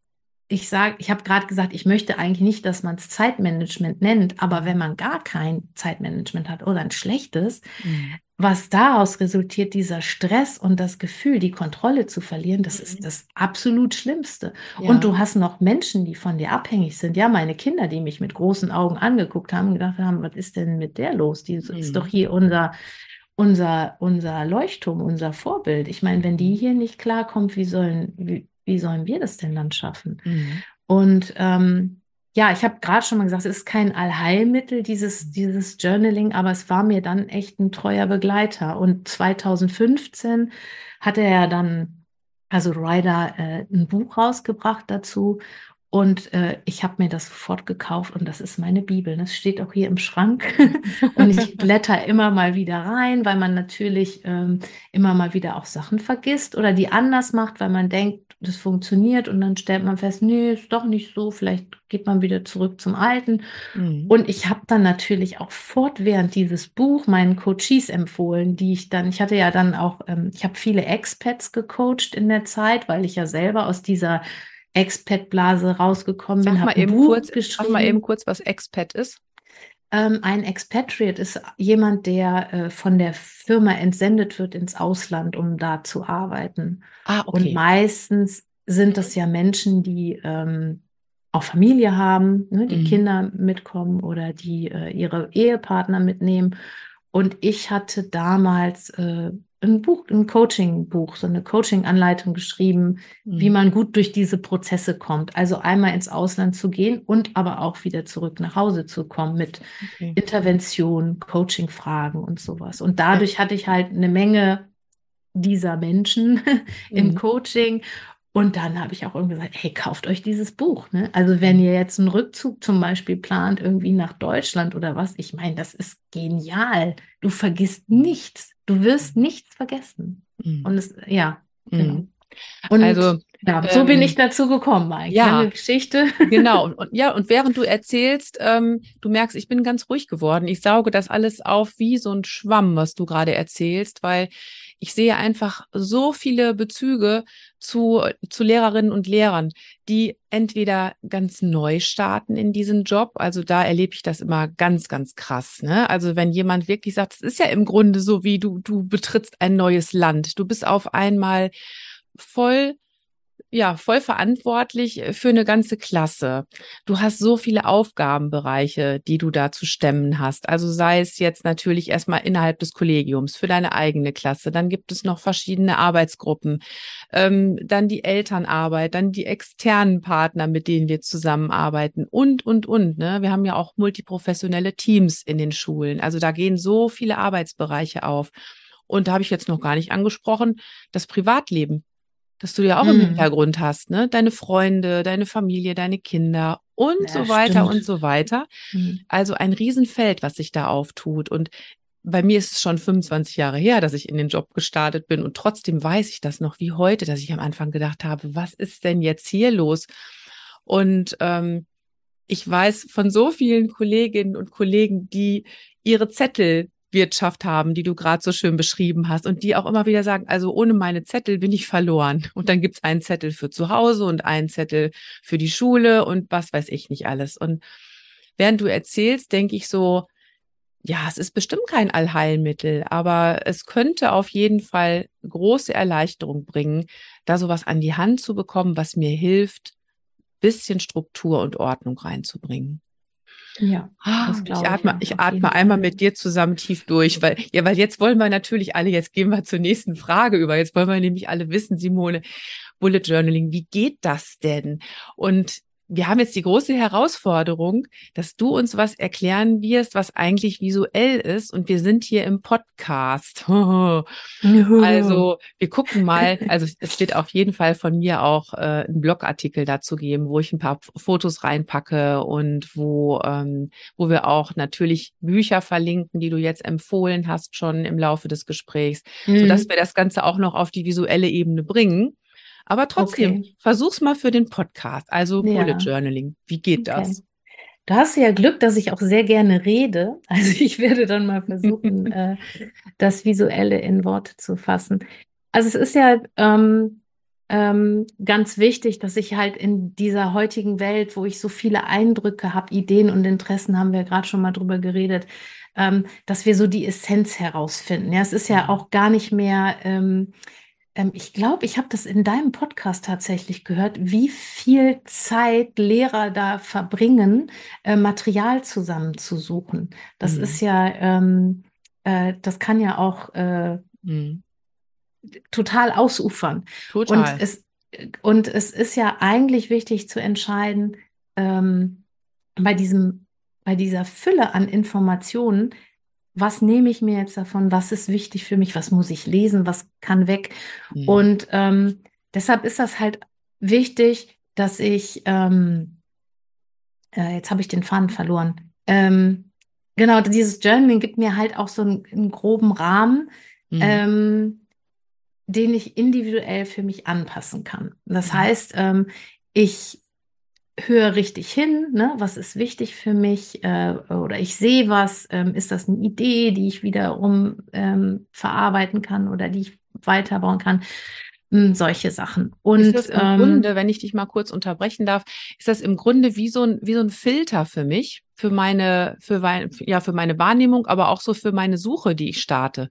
ich sage, ich habe gerade gesagt, ich möchte eigentlich nicht, dass man es Zeitmanagement nennt, aber wenn man gar kein Zeitmanagement hat oder ein schlechtes, mhm. was daraus resultiert, dieser Stress und das Gefühl, die Kontrolle zu verlieren, das mhm. ist das absolut Schlimmste. Ja. Und du hast noch Menschen, die von dir abhängig sind. Ja, meine Kinder, die mich mit großen Augen angeguckt haben, gedacht haben, was ist denn mit der los? Die mhm. ist doch hier unser unser, unser Leuchtturm, unser Vorbild. Ich meine, wenn die mhm. hier nicht klarkommt, wie sollen, wie, wie sollen wir das denn dann schaffen? Mhm. Und ähm, ja, ich habe gerade schon mal gesagt, es ist kein Allheilmittel, dieses, dieses Journaling, aber es war mir dann echt ein treuer Begleiter. Und 2015 hat er ja dann, also Ryder, äh, ein Buch rausgebracht dazu. Und äh, ich habe mir das sofort gekauft und das ist meine Bibel. Das steht auch hier im Schrank. (laughs) und ich blätter immer mal wieder rein, weil man natürlich ähm, immer mal wieder auch Sachen vergisst oder die anders macht, weil man denkt, das funktioniert und dann stellt man fest, nee, ist doch nicht so. Vielleicht geht man wieder zurück zum Alten. Mhm. Und ich habe dann natürlich auch fortwährend dieses Buch meinen Coaches empfohlen, die ich dann, ich hatte ja dann auch, ähm, ich habe viele Expats gecoacht in der Zeit, weil ich ja selber aus dieser Expat-Blase rausgekommen sag bin. Mal eben kurz, sag mal eben kurz, was Expat ist. Ähm, ein Expatriate ist jemand, der äh, von der Firma entsendet wird ins Ausland, um da zu arbeiten. Ah, okay. Und meistens sind das ja Menschen, die ähm, auch Familie haben, ne, die mhm. Kinder mitkommen oder die äh, ihre Ehepartner mitnehmen. Und ich hatte damals äh, ein Buch, ein Coaching-Buch, so eine Coaching-Anleitung geschrieben, mhm. wie man gut durch diese Prozesse kommt. Also einmal ins Ausland zu gehen und aber auch wieder zurück nach Hause zu kommen mit okay. Intervention, Coaching-Fragen und sowas. Und dadurch hatte ich halt eine Menge dieser Menschen (laughs) im mhm. Coaching und dann habe ich auch irgendwie gesagt, hey, kauft euch dieses Buch. Ne? Also wenn ihr jetzt einen Rückzug zum Beispiel plant, irgendwie nach Deutschland oder was, ich meine, das ist genial. Du vergisst nichts. Du wirst mhm. nichts vergessen. Mhm. Und es, ja, mhm. genau. Und also, ja, so ähm, bin ich dazu gekommen eigentlich. Ja, Lange Geschichte. Genau. (laughs) Und, ja, und während du erzählst, ähm, du merkst, ich bin ganz ruhig geworden. Ich sauge das alles auf wie so ein Schwamm, was du gerade erzählst, weil ich sehe einfach so viele Bezüge zu, zu Lehrerinnen und Lehrern, die entweder ganz neu starten in diesen Job. Also da erlebe ich das immer ganz, ganz krass. Ne? Also wenn jemand wirklich sagt, es ist ja im Grunde so, wie du, du betrittst ein neues Land. Du bist auf einmal voll ja, voll verantwortlich äh, für eine ganze Klasse. Du hast so viele Aufgabenbereiche, die du da zu stemmen hast. Also sei es jetzt natürlich erstmal innerhalb des Kollegiums für deine eigene Klasse. Dann gibt es noch verschiedene Arbeitsgruppen. Ähm, dann die Elternarbeit, dann die externen Partner, mit denen wir zusammenarbeiten und, und, und. Ne? Wir haben ja auch multiprofessionelle Teams in den Schulen. Also da gehen so viele Arbeitsbereiche auf. Und da habe ich jetzt noch gar nicht angesprochen, das Privatleben dass du ja auch mhm. im Hintergrund hast, ne? Deine Freunde, deine Familie, deine Kinder und ja, so weiter stimmt. und so weiter. Mhm. Also ein Riesenfeld, was sich da auftut. Und bei mir ist es schon 25 Jahre her, dass ich in den Job gestartet bin und trotzdem weiß ich das noch wie heute, dass ich am Anfang gedacht habe, was ist denn jetzt hier los? Und ähm, ich weiß von so vielen Kolleginnen und Kollegen, die ihre Zettel Wirtschaft haben, die du gerade so schön beschrieben hast und die auch immer wieder sagen, also ohne meine Zettel bin ich verloren. Und dann gibt's einen Zettel für zu Hause und einen Zettel für die Schule und was weiß ich nicht alles. Und während du erzählst, denke ich so, ja, es ist bestimmt kein Allheilmittel, aber es könnte auf jeden Fall große Erleichterung bringen, da sowas an die Hand zu bekommen, was mir hilft, bisschen Struktur und Ordnung reinzubringen. Ja, ah, ich atme, ich atme einmal mit dir zusammen tief durch, weil, ja, weil jetzt wollen wir natürlich alle, jetzt gehen wir zur nächsten Frage über. Jetzt wollen wir nämlich alle wissen, Simone, Bullet Journaling, wie geht das denn? Und wir haben jetzt die große Herausforderung, dass du uns was erklären wirst, was eigentlich visuell ist. Und wir sind hier im Podcast. (laughs) also wir gucken mal. Also es wird auf jeden Fall von mir auch äh, einen Blogartikel dazu geben, wo ich ein paar Fotos reinpacke und wo, ähm, wo wir auch natürlich Bücher verlinken, die du jetzt empfohlen hast schon im Laufe des Gesprächs, mhm. sodass wir das Ganze auch noch auf die visuelle Ebene bringen. Aber trotzdem, okay. versuch's mal für den Podcast, also ja. Bullet Journaling. Wie geht okay. das? Da hast du ja Glück, dass ich auch sehr gerne rede. (laughs) Also ich werde dann mal versuchen, (laughs) äh, das Visuelle in Worte zu fassen. Also es ist ja ähm, ähm, ganz wichtig, dass ich halt in dieser heutigen Welt, wo ich so viele Eindrücke habe, Ideen und Interessen, haben wir gerade schon mal drüber geredet, ähm, dass wir so die Essenz herausfinden. Ja, es ist ja mhm. auch gar nicht mehr ähm, ich glaube, ich habe das in deinem Podcast tatsächlich gehört, wie viel Zeit Lehrer da verbringen, äh, Material zusammenzusuchen. Das mhm. ist ja, ähm, äh, das kann ja auch äh, mhm. total ausufern. Total. Und es, und es ist ja eigentlich wichtig zu entscheiden, ähm, bei diesem, bei dieser Fülle an Informationen, was nehme ich mir jetzt davon, was ist wichtig für mich, was muss ich lesen, was kann weg. Mhm. Und ähm, deshalb ist das halt wichtig, dass ich, ähm, äh, jetzt habe ich den Faden verloren. Ähm, genau, dieses Journaling gibt mir halt auch so einen, einen groben Rahmen, mhm. ähm, den ich individuell für mich anpassen kann. Das mhm. heißt, ähm, ich höre richtig hin, ne? was ist wichtig für mich äh, oder ich sehe was, ähm, ist das eine Idee, die ich wiederum ähm, verarbeiten kann oder die ich weiterbauen kann. Hm, solche Sachen. Und ist das im ähm, Grunde, wenn ich dich mal kurz unterbrechen darf, ist das im Grunde wie so ein, wie so ein Filter für mich, für meine, für, ja, für meine Wahrnehmung, aber auch so für meine Suche, die ich starte.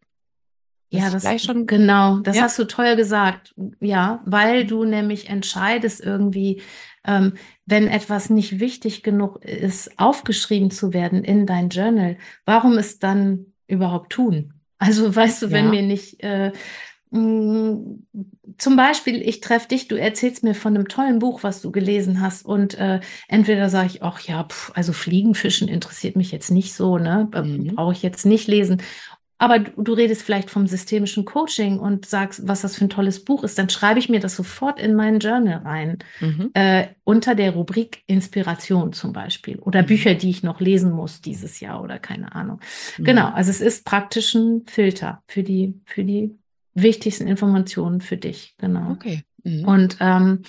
Das ja, das schon genau, das ja? hast du toll gesagt. Ja, weil du nämlich entscheidest irgendwie, ähm, wenn etwas nicht wichtig genug ist, aufgeschrieben zu werden in dein Journal, warum es dann überhaupt tun? Also (laughs) weißt du, wenn ja. mir nicht äh, Mm, zum Beispiel, ich treffe dich, du erzählst mir von einem tollen Buch, was du gelesen hast, und äh, entweder sage ich, ach ja, pf, also Fliegenfischen interessiert mich jetzt nicht so, ne? Mhm. Brauche ich jetzt nicht lesen. Aber du, du, redest vielleicht vom systemischen Coaching und sagst, was das für ein tolles Buch ist, dann schreibe ich mir das sofort in meinen Journal rein. Mhm. Äh, unter der Rubrik Inspiration zum Beispiel. Oder mhm. Bücher, die ich noch lesen muss dieses Jahr oder keine Ahnung. Mhm. Genau, also es ist praktisch ein Filter für die, für die wichtigsten Informationen für dich. Genau. Okay. Mhm. Und ähm,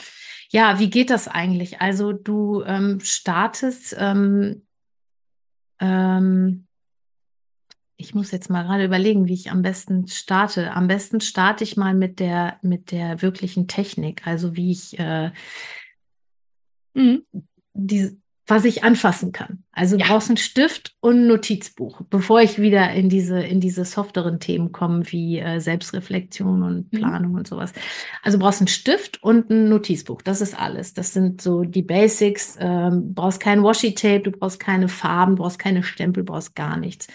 ja, wie geht das eigentlich? Also du ähm, startest, ähm, ähm, ich muss jetzt mal gerade überlegen, wie ich am besten starte. Am besten starte ich mal mit der, mit der wirklichen Technik, also wie ich äh, mhm. die, was ich anfassen kann. Also ja. brauchst einen Stift und ein Notizbuch, bevor ich wieder in diese, in diese softeren Themen komme, wie äh, Selbstreflexion und mhm. Planung mhm. und sowas. Also brauchst einen Stift und ein Notizbuch. Das ist alles. Das sind so die Basics. Ähm, brauchst kein Washi-Tape, du brauchst keine Farben, brauchst keine Stempel, brauchst gar nichts.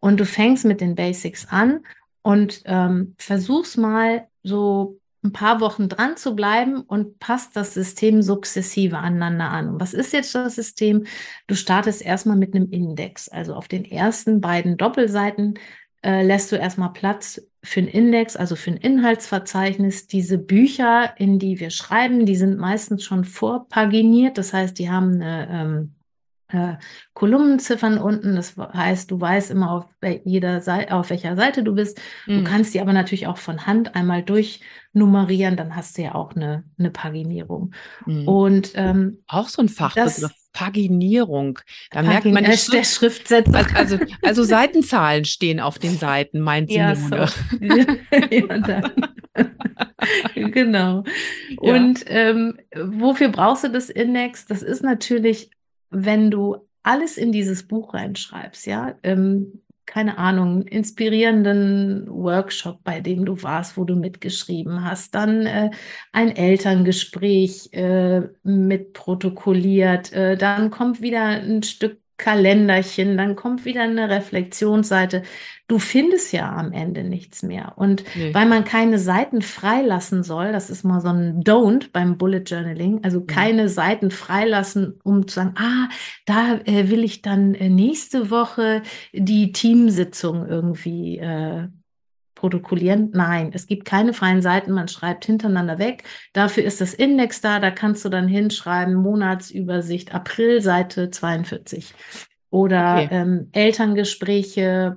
Und du fängst mit den Basics an und ähm, versuchst mal so ein paar Wochen dran zu bleiben und passt das System sukzessive aneinander an. Und was ist jetzt das System? Du startest erstmal mit einem Index. Also auf den ersten beiden Doppelseiten äh, lässt du erstmal Platz für einen Index, also für ein Inhaltsverzeichnis. Diese Bücher, in die wir schreiben, die sind meistens schon vorpaginiert. Das heißt, die haben eine ähm, äh, Kolumnenziffern unten. Das heißt, du weißt immer auf jeder Seite, auf welcher Seite du bist. Mhm. Du kannst die aber natürlich auch von Hand einmal durchnummerieren, dann hast du ja auch eine, eine Paginierung. Mhm. Und ähm, auch so ein Fachbegriff. Paginierung. Da Pagin merkt man äh, der Schriftsetzer. Also, also, also, (laughs) Seitenzahlen stehen auf den Seiten, meint ja, Simone. So. (laughs) ja, (laughs) genau. Ja. Und ähm, wofür brauchst du das Index? Das ist natürlich wenn du alles in dieses Buch reinschreibst, ja, ähm, keine Ahnung, inspirierenden Workshop, bei dem du warst, wo du mitgeschrieben hast, dann äh, ein Elterngespräch äh, mit protokolliert, äh, dann kommt wieder ein Stück Kalenderchen, dann kommt wieder eine Reflexionsseite. Du findest ja am Ende nichts mehr. Und nee. weil man keine Seiten freilassen soll, das ist mal so ein Don't beim Bullet Journaling, also keine Seiten freilassen, um zu sagen, ah, da äh, will ich dann äh, nächste Woche die Teamsitzung irgendwie äh, protokollieren. Nein, es gibt keine freien Seiten, man schreibt hintereinander weg. Dafür ist das Index da, da kannst du dann hinschreiben, Monatsübersicht, April, Seite 42. Oder okay. ähm, Elterngespräche,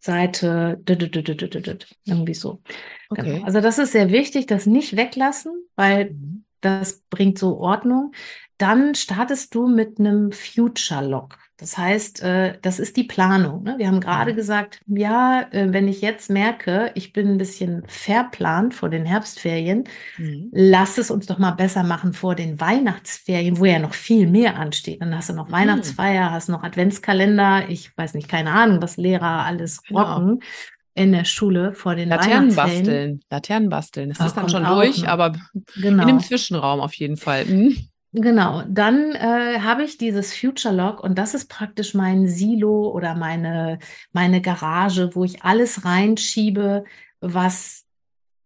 Seite, irgendwie so. Genau. Okay. Genau. Also das ist sehr wichtig, das nicht weglassen, weil mhm. das bringt so Ordnung. Dann startest du mit einem Future Log. Das heißt, äh, das ist die Planung. Ne? Wir haben gerade mhm. gesagt, ja, äh, wenn ich jetzt merke, ich bin ein bisschen verplant vor den Herbstferien, mhm. lass es uns doch mal besser machen vor den Weihnachtsferien, wo ja noch viel mehr ansteht. Dann hast du noch mhm. Weihnachtsfeier, hast noch Adventskalender, ich weiß nicht, keine Ahnung, was Lehrer alles genau. rocken. Genau in der Schule vor den Laternen basteln, Laternen basteln. Das Ach, ist dann schon durch, noch. aber genau. in dem Zwischenraum auf jeden Fall. Mhm. Genau, dann äh, habe ich dieses Future Log und das ist praktisch mein Silo oder meine, meine Garage, wo ich alles reinschiebe, was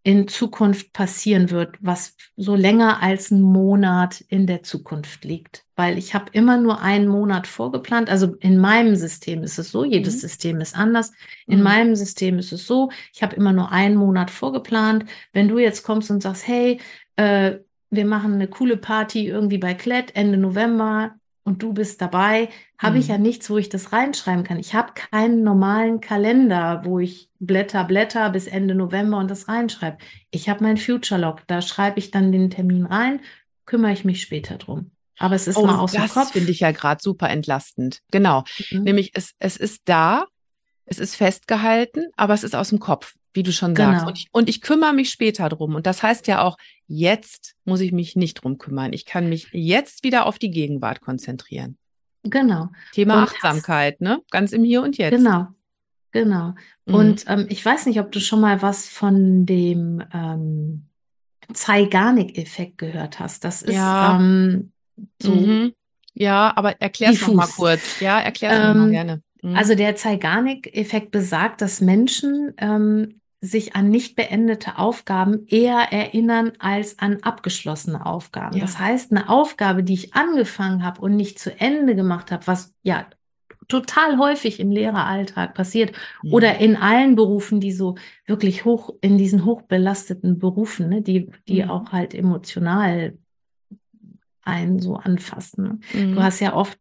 in Zukunft passieren wird, was so länger als einen Monat in der Zukunft liegt. Weil ich habe immer nur einen Monat vorgeplant. Also in meinem System ist es so, jedes mhm. System ist anders. In mhm. meinem System ist es so, ich habe immer nur einen Monat vorgeplant. Wenn du jetzt kommst und sagst, hey, äh, wir machen eine coole Party irgendwie bei Klett Ende November, und du bist dabei, habe mhm. ich ja nichts, wo ich das reinschreiben kann. Ich habe keinen normalen Kalender, wo ich Blätter, Blätter bis Ende November und das reinschreibe. Ich habe mein Future Log, da schreibe ich dann den Termin rein, kümmere ich mich später drum. Aber es ist oh, mal aus dem Kopf. Das finde ich ja gerade super entlastend. Genau. Mhm. Nämlich es, es ist da, es ist festgehalten, aber es ist aus dem Kopf wie du schon sagst. Genau. Und, ich, und ich kümmere mich später drum. Und das heißt ja auch, jetzt muss ich mich nicht drum kümmern. Ich kann mich jetzt wieder auf die Gegenwart konzentrieren. Genau. Thema und Achtsamkeit, ne? Ganz im Hier und Jetzt. Genau. Genau. Mhm. Und ähm, ich weiß nicht, ob du schon mal was von dem ähm, Zeigarnik-Effekt gehört hast. Das ist ja. ähm, so. Mhm. Ja, aber erklär es mal kurz. Ja, erklär es ähm, mal gerne. Mhm. Also der Zeigarnik-Effekt besagt, dass Menschen ähm, sich an nicht beendete Aufgaben eher erinnern als an abgeschlossene Aufgaben. Ja. Das heißt, eine Aufgabe, die ich angefangen habe und nicht zu Ende gemacht habe, was ja total häufig im Lehreralltag passiert mhm. oder in allen Berufen, die so wirklich hoch in diesen hochbelasteten Berufen, ne, die die mhm. auch halt emotional einen so anfassen. Mhm. Du hast ja oft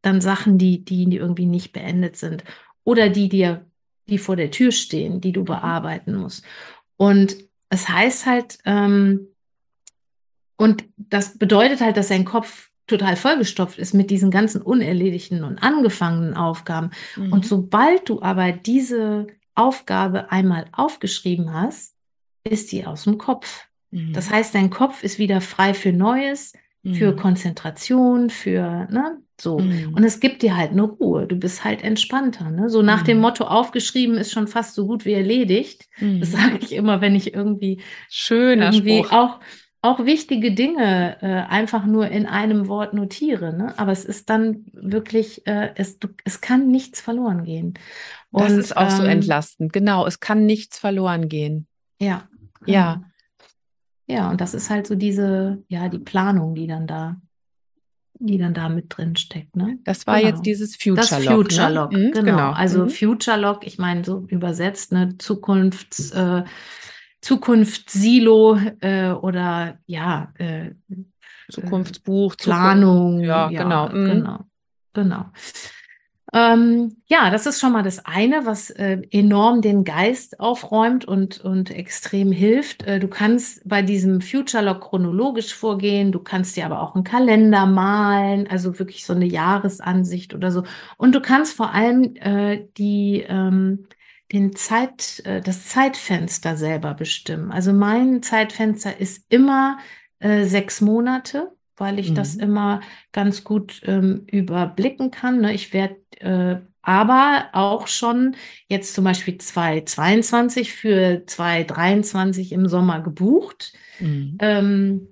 dann Sachen, die die irgendwie nicht beendet sind oder die dir die vor der Tür stehen, die du mhm. bearbeiten musst. Und es heißt halt, ähm, und das bedeutet halt, dass dein Kopf total vollgestopft ist mit diesen ganzen unerledigten und angefangenen Aufgaben. Mhm. Und sobald du aber diese Aufgabe einmal aufgeschrieben hast, ist die aus dem Kopf. Mhm. Das heißt, dein Kopf ist wieder frei für Neues, für mhm. Konzentration, für, ne, so. Mhm. Und es gibt dir halt eine Ruhe. Du bist halt entspannter. Ne? So nach mhm. dem Motto, aufgeschrieben ist schon fast so gut wie erledigt. Mhm. Das sage ich immer, wenn ich irgendwie schöner irgendwie Spruch. auch auch wichtige Dinge äh, einfach nur in einem Wort notiere. Ne? Aber es ist dann wirklich, äh, es, du, es kann nichts verloren gehen. Und, das ist auch ähm, so entlastend. Genau, es kann nichts verloren gehen. Ja. Ja. Genau. Ja, und das ist halt so diese, ja, die Planung, die dann da die dann da mit drin steckt. Ne? Das war genau. jetzt dieses Future Lock. Das Future Lock, ne? mhm, genau. genau. Also mhm. Future Lock, ich meine, so übersetzt, ne, Zukunfts, äh, Zukunftssilo äh, oder ja, äh, Zukunftsbuch, Planung. Zukunft, ja, ja, genau. Mhm. Genau. Genau. Ähm, ja, das ist schon mal das eine, was äh, enorm den Geist aufräumt und, und extrem hilft. Äh, du kannst bei diesem Future Log chronologisch vorgehen, du kannst dir aber auch einen Kalender malen, also wirklich so eine Jahresansicht oder so. Und du kannst vor allem äh, die, ähm, den Zeit, äh, das Zeitfenster selber bestimmen. Also mein Zeitfenster ist immer äh, sechs Monate weil ich mhm. das immer ganz gut ähm, überblicken kann. Ne? Ich werde äh, aber auch schon jetzt zum Beispiel 2022 für 2023 im Sommer gebucht. Mhm. Ähm,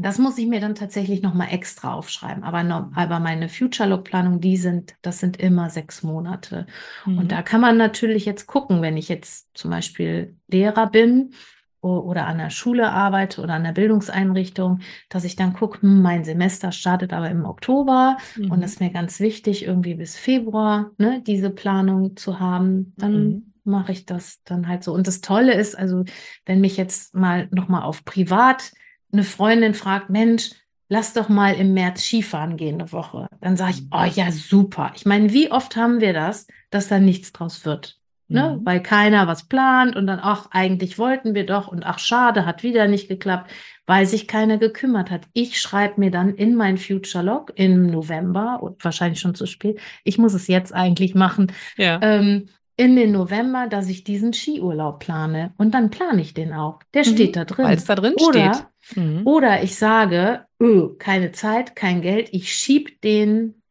das muss ich mir dann tatsächlich nochmal extra aufschreiben. Aber, no, aber meine Future-Log-Planung, die sind, das sind immer sechs Monate. Mhm. Und da kann man natürlich jetzt gucken, wenn ich jetzt zum Beispiel Lehrer bin oder an der Schule arbeite oder an der Bildungseinrichtung, dass ich dann gucke, hm, mein Semester startet aber im Oktober mhm. und das ist mir ganz wichtig, irgendwie bis Februar ne, diese Planung zu haben. Dann mhm. mache ich das dann halt so. Und das Tolle ist, also wenn mich jetzt mal nochmal auf privat eine Freundin fragt, Mensch, lass doch mal im März Skifahren gehen eine Woche. Dann sage ich, mhm. oh ja, super. Ich meine, wie oft haben wir das, dass da nichts draus wird? Ne? Mhm. Weil keiner was plant und dann, ach, eigentlich wollten wir doch und ach, schade, hat wieder nicht geklappt, weil sich keiner gekümmert hat. Ich schreibe mir dann in mein Future Log im November, und wahrscheinlich schon zu spät, ich muss es jetzt eigentlich machen, ja. ähm, in den November, dass ich diesen Skiurlaub plane. Und dann plane ich den auch. Der mhm. steht da drin. Weil es da drin oder, steht. Mhm. Oder ich sage, öh, keine Zeit, kein Geld, ich schiebe den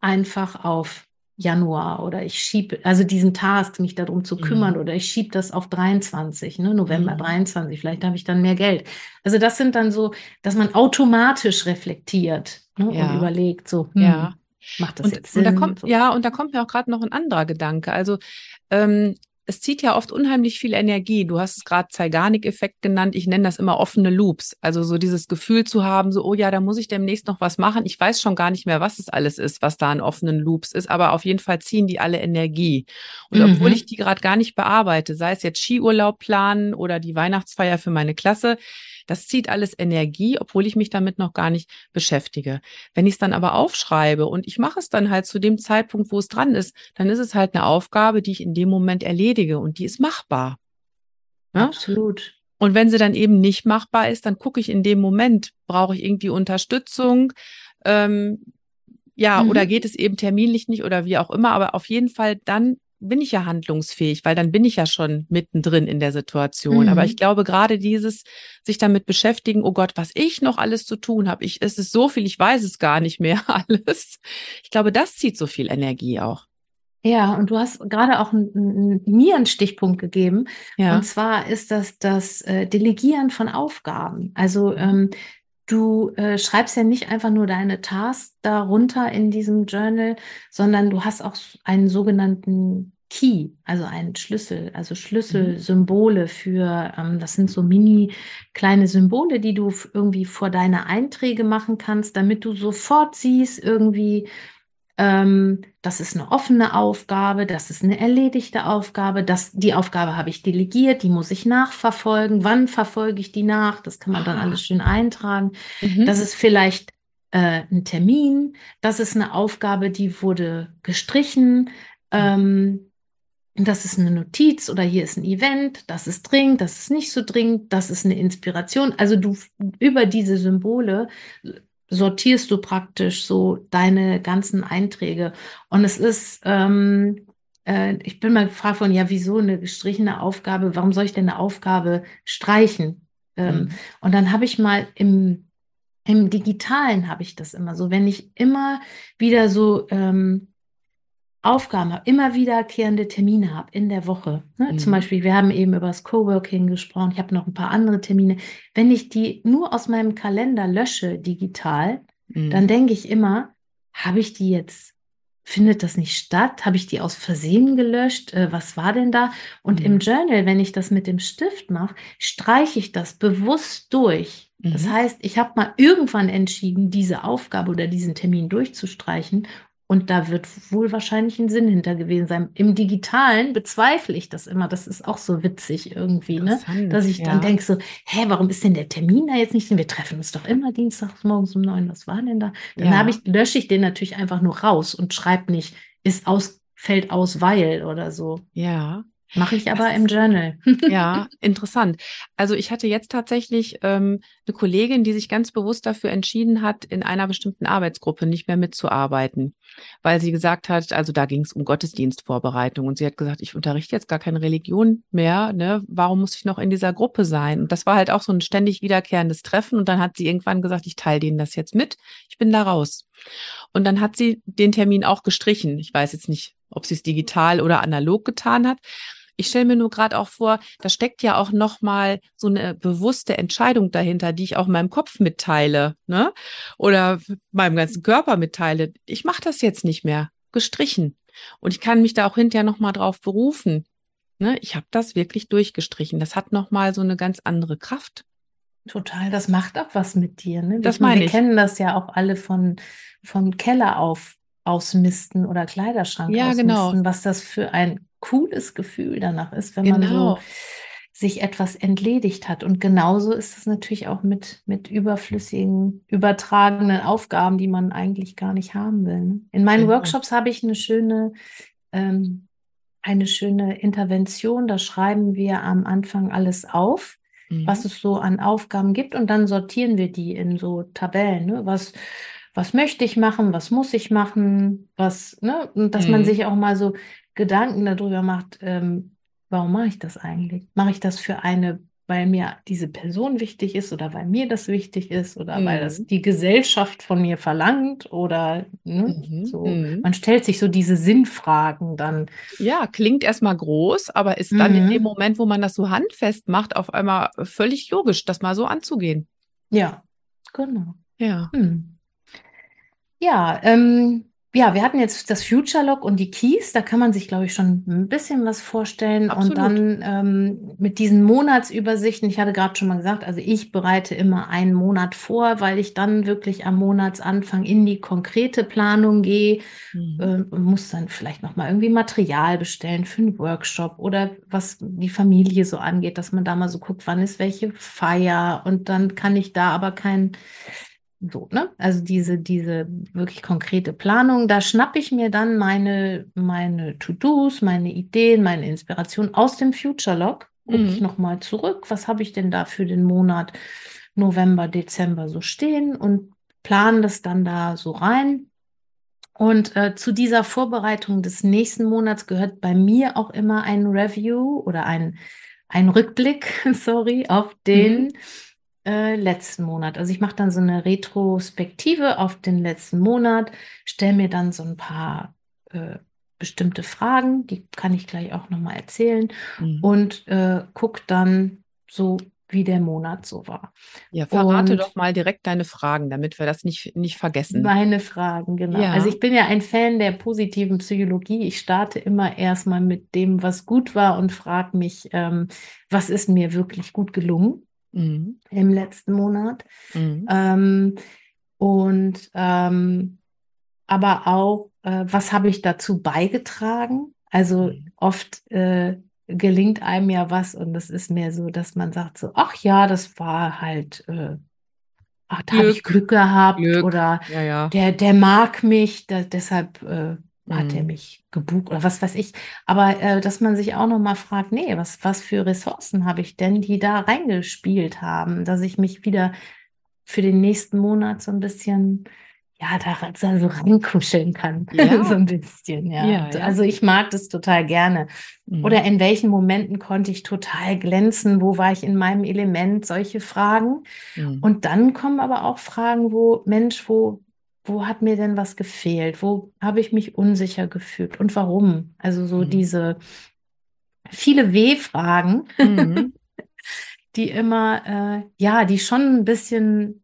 einfach auf Januar oder ich schiebe, also diesen Task, mich darum zu kümmern mhm. oder ich schiebe das auf 23, ne, November mhm. 23, vielleicht habe ich dann mehr Geld. Also das sind dann so, dass man automatisch reflektiert ne, ja. und überlegt, so, hm, ja. macht das und, jetzt Sinn? Und da kommt, so. Ja, und da kommt mir auch gerade noch ein anderer Gedanke. Also ähm, es zieht ja oft unheimlich viel Energie. Du hast es gerade Zeigarnik-Effekt genannt. Ich nenne das immer offene Loops. Also so dieses Gefühl zu haben, so, oh ja, da muss ich demnächst noch was machen. Ich weiß schon gar nicht mehr, was es alles ist, was da an offenen Loops ist, aber auf jeden Fall ziehen die alle Energie. Und mhm. obwohl ich die gerade gar nicht bearbeite, sei es jetzt Skiurlaub planen oder die Weihnachtsfeier für meine Klasse, das zieht alles Energie, obwohl ich mich damit noch gar nicht beschäftige. Wenn ich es dann aber aufschreibe und ich mache es dann halt zu dem Zeitpunkt, wo es dran ist, dann ist es halt eine Aufgabe, die ich in dem Moment erledige und die ist machbar. Ja? Absolut. Und wenn sie dann eben nicht machbar ist, dann gucke ich in dem Moment, brauche ich irgendwie Unterstützung, ähm, ja, mhm. oder geht es eben terminlich nicht oder wie auch immer, aber auf jeden Fall dann bin ich ja handlungsfähig, weil dann bin ich ja schon mittendrin in der Situation. Mhm. Aber ich glaube, gerade dieses sich damit beschäftigen, oh Gott, was ich noch alles zu tun habe, ich, es ist so viel, ich weiß es gar nicht mehr (laughs) alles. Ich glaube, das zieht so viel Energie auch. Ja, und du hast gerade auch mir einen Stichpunkt gegeben. Ja. Und zwar ist das das äh, Delegieren von Aufgaben. Also mhm. ähm, du äh, schreibst ja nicht einfach nur deine Tasks darunter in diesem Journal, sondern du hast auch einen sogenannten Key, also einen Schlüssel, also Schlüsselsymbole für, ähm, das sind so mini kleine Symbole, die du irgendwie vor deine Einträge machen kannst, damit du sofort siehst, irgendwie, ähm, das ist eine offene Aufgabe, das ist eine erledigte Aufgabe, das, die Aufgabe habe ich delegiert, die muss ich nachverfolgen. Wann verfolge ich die nach? Das kann man dann ah. alles schön eintragen. Mhm. Das ist vielleicht äh, ein Termin, das ist eine Aufgabe, die wurde gestrichen. Ähm, das ist eine Notiz oder hier ist ein Event, das ist dringend, das ist nicht so dringend, das ist eine Inspiration. Also du über diese Symbole sortierst du praktisch so deine ganzen Einträge. Und es ist, ähm, äh, ich bin mal gefragt von, ja, wieso eine gestrichene Aufgabe? Warum soll ich denn eine Aufgabe streichen? Ähm, mhm. Und dann habe ich mal im, im Digitalen habe ich das immer so, wenn ich immer wieder so ähm, Aufgaben habe, immer wiederkehrende Termine habe in der Woche. Ne? Mhm. Zum Beispiel, wir haben eben über das Coworking gesprochen, ich habe noch ein paar andere Termine. Wenn ich die nur aus meinem Kalender lösche digital, mhm. dann denke ich immer, habe ich die jetzt, findet das nicht statt? Habe ich die aus Versehen gelöscht? Äh, was war denn da? Und mhm. im Journal, wenn ich das mit dem Stift mache, streiche ich das bewusst durch. Das mhm. heißt, ich habe mal irgendwann entschieden, diese Aufgabe oder diesen Termin durchzustreichen und da wird wohl wahrscheinlich ein Sinn hinter gewesen sein. Im Digitalen bezweifle ich das immer. Das ist auch so witzig irgendwie, ne? Dass ich ja. dann denke so, hä, warum ist denn der Termin da jetzt nicht? Wir treffen uns doch immer dienstags morgens um neun. Was war denn da? Dann ja. ich, lösche ich den natürlich einfach nur raus und schreibe nicht, ist aus, fällt aus, weil oder so. Ja. Mache ich aber das, im Journal. (laughs) ja, interessant. Also ich hatte jetzt tatsächlich ähm, eine Kollegin, die sich ganz bewusst dafür entschieden hat, in einer bestimmten Arbeitsgruppe nicht mehr mitzuarbeiten, weil sie gesagt hat, also da ging es um Gottesdienstvorbereitung und sie hat gesagt, ich unterrichte jetzt gar keine Religion mehr, ne? Warum muss ich noch in dieser Gruppe sein? Und das war halt auch so ein ständig wiederkehrendes Treffen und dann hat sie irgendwann gesagt, ich teile denen das jetzt mit, ich bin da raus. Und dann hat sie den Termin auch gestrichen. Ich weiß jetzt nicht, ob sie es digital oder analog getan hat. Ich stelle mir nur gerade auch vor, da steckt ja auch noch mal so eine bewusste Entscheidung dahinter, die ich auch meinem Kopf mitteile, ne? Oder meinem ganzen Körper mitteile. Ich mache das jetzt nicht mehr, gestrichen. Und ich kann mich da auch hinterher noch mal drauf berufen. Ne? Ich habe das wirklich durchgestrichen. Das hat noch mal so eine ganz andere Kraft. Total, das macht auch was mit dir. Ne? Das meine wir ich. Kennen das ja auch alle von, von Keller auf ausmisten oder Kleiderschrank ja, ausmisten, genau. was das für ein cooles Gefühl danach ist, wenn genau. man so genau. sich etwas entledigt hat. Und genauso ist es natürlich auch mit, mit überflüssigen, übertragenen Aufgaben, die man eigentlich gar nicht haben will. Ne? In meinen genau. Workshops habe ich eine schöne, ähm, eine schöne Intervention. Da schreiben wir am Anfang alles auf, mhm. was es so an Aufgaben gibt, und dann sortieren wir die in so Tabellen. Ne? Was was möchte ich machen, was muss ich machen, was, ne, und dass mhm. man sich auch mal so Gedanken darüber macht, ähm, warum mache ich das eigentlich? Mache ich das für eine, weil mir diese Person wichtig ist oder weil mir das wichtig ist oder mhm. weil das mhm. die Gesellschaft von mir verlangt oder ne, mhm. so. Mhm. Man stellt sich so diese Sinnfragen dann. Ja, klingt erstmal groß, aber ist dann in dem mhm. Moment, wo man das so handfest macht, auf einmal völlig logisch, das mal so anzugehen. Ja, genau. Ja. Hm. Ja, ähm, ja, wir hatten jetzt das Future Log und die Keys. Da kann man sich, glaube ich, schon ein bisschen was vorstellen. Absolut. Und dann ähm, mit diesen Monatsübersichten, ich hatte gerade schon mal gesagt, also ich bereite immer einen Monat vor, weil ich dann wirklich am Monatsanfang in die konkrete Planung gehe mhm. äh, und muss dann vielleicht nochmal irgendwie Material bestellen für einen Workshop oder was die Familie so angeht, dass man da mal so guckt, wann ist welche Feier und dann kann ich da aber kein so, ne? Also diese, diese wirklich konkrete Planung, da schnappe ich mir dann meine, meine To-Dos, meine Ideen, meine Inspiration aus dem Future Log, gucke mhm. ich nochmal zurück, was habe ich denn da für den Monat November, Dezember so stehen und plane das dann da so rein. Und äh, zu dieser Vorbereitung des nächsten Monats gehört bei mir auch immer ein Review oder ein, ein Rückblick, (laughs) sorry, auf den mhm äh, letzten Monat. Also ich mache dann so eine Retrospektive auf den letzten Monat, stelle mir dann so ein paar äh, bestimmte Fragen, die kann ich gleich auch nochmal erzählen mhm. und äh, gucke dann so, wie der Monat so war. Ja, verrate und doch mal direkt deine Fragen, damit wir das nicht, nicht vergessen. Meine Fragen, genau. Ja. Also ich bin ja ein Fan der positiven Psychologie. Ich starte immer erstmal mit dem, was gut war und frage mich, ähm, was ist mir wirklich gut gelungen mhm. im letzten Monat. Mhm. Ähm, und ähm, aber auch, äh, was habe ich dazu beigetragen? Also mhm. oft äh, gelingt einem ja was und es ist mehr so, dass man sagt so, ach ja, das war halt, äh, ach, da habe ich Glück gehabt Glück. oder ja, ja. Der, der mag mich, da, deshalb äh, hat er mhm. mich gebucht oder was weiß ich. Aber äh, dass man sich auch noch mal fragt, nee, was, was für Ressourcen habe ich denn, die da reingespielt haben, dass ich mich wieder für den nächsten Monat so ein bisschen ja, da so reinkuscheln kann. Ja. (laughs) so ein bisschen, ja. Ja, ja. Also ich mag das total gerne. Mhm. Oder in welchen Momenten konnte ich total glänzen? Wo war ich in meinem Element? Solche Fragen. Mhm. Und dann kommen aber auch Fragen, wo, Mensch, wo wo hat mir denn was gefehlt? Wo habe ich mich unsicher gefühlt und warum? Also so mhm. diese viele W-Fragen, mhm. (laughs) die immer, äh, ja, die schon ein bisschen,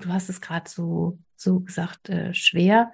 du hast es gerade so, so gesagt, äh, schwer,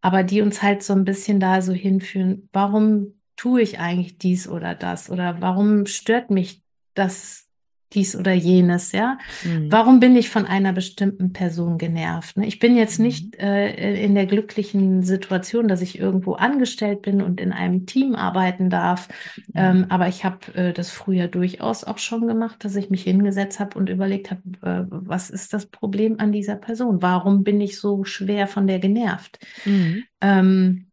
aber die uns halt so ein bisschen da so hinführen, warum tue ich eigentlich dies oder das? Oder warum stört mich das dies oder jenes, ja. Mhm. Warum bin ich von einer bestimmten Person genervt? Ne? Ich bin jetzt mhm. nicht äh, in der glücklichen Situation, dass ich irgendwo angestellt bin und in einem Team arbeiten darf. Mhm. Ähm, aber ich habe äh, das früher durchaus auch schon gemacht, dass ich mich hingesetzt habe und überlegt habe, äh, was ist das Problem an dieser Person? Warum bin ich so schwer von der genervt? Mhm. Ähm,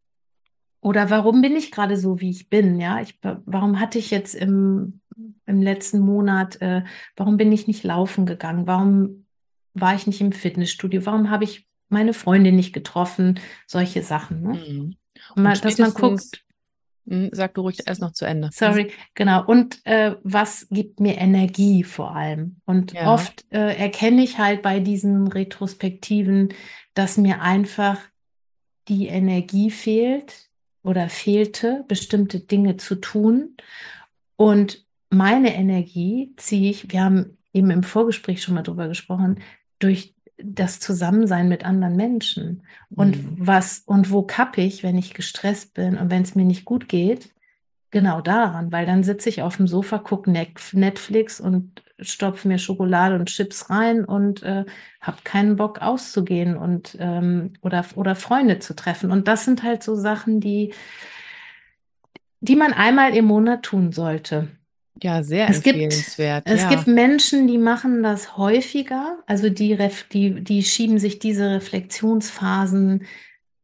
oder warum bin ich gerade so, wie ich bin? Ja, ich, warum hatte ich jetzt im im letzten Monat, äh, warum bin ich nicht laufen gegangen? Warum war ich nicht im Fitnessstudio? Warum habe ich meine Freundin nicht getroffen? Solche Sachen. Ne? Mhm. Mal, dass man guckt. Hm, sag du ruhig erst noch zu Ende. Sorry, genau. Und äh, was gibt mir Energie vor allem? Und ja. oft äh, erkenne ich halt bei diesen Retrospektiven, dass mir einfach die Energie fehlt oder fehlte, bestimmte Dinge zu tun. Und meine Energie ziehe ich, wir haben eben im Vorgespräch schon mal drüber gesprochen, durch das Zusammensein mit anderen Menschen. Und mhm. was und wo kappe ich, wenn ich gestresst bin und wenn es mir nicht gut geht? Genau daran, weil dann sitze ich auf dem Sofa, gucke Netflix und stopfe mir Schokolade und Chips rein und äh, habe keinen Bock auszugehen und ähm, oder, oder Freunde zu treffen. Und das sind halt so Sachen, die, die man einmal im Monat tun sollte. Ja, sehr es empfehlenswert. Gibt, ja. Es gibt Menschen, die machen das häufiger, also die, die, die schieben sich diese Reflexionsphasen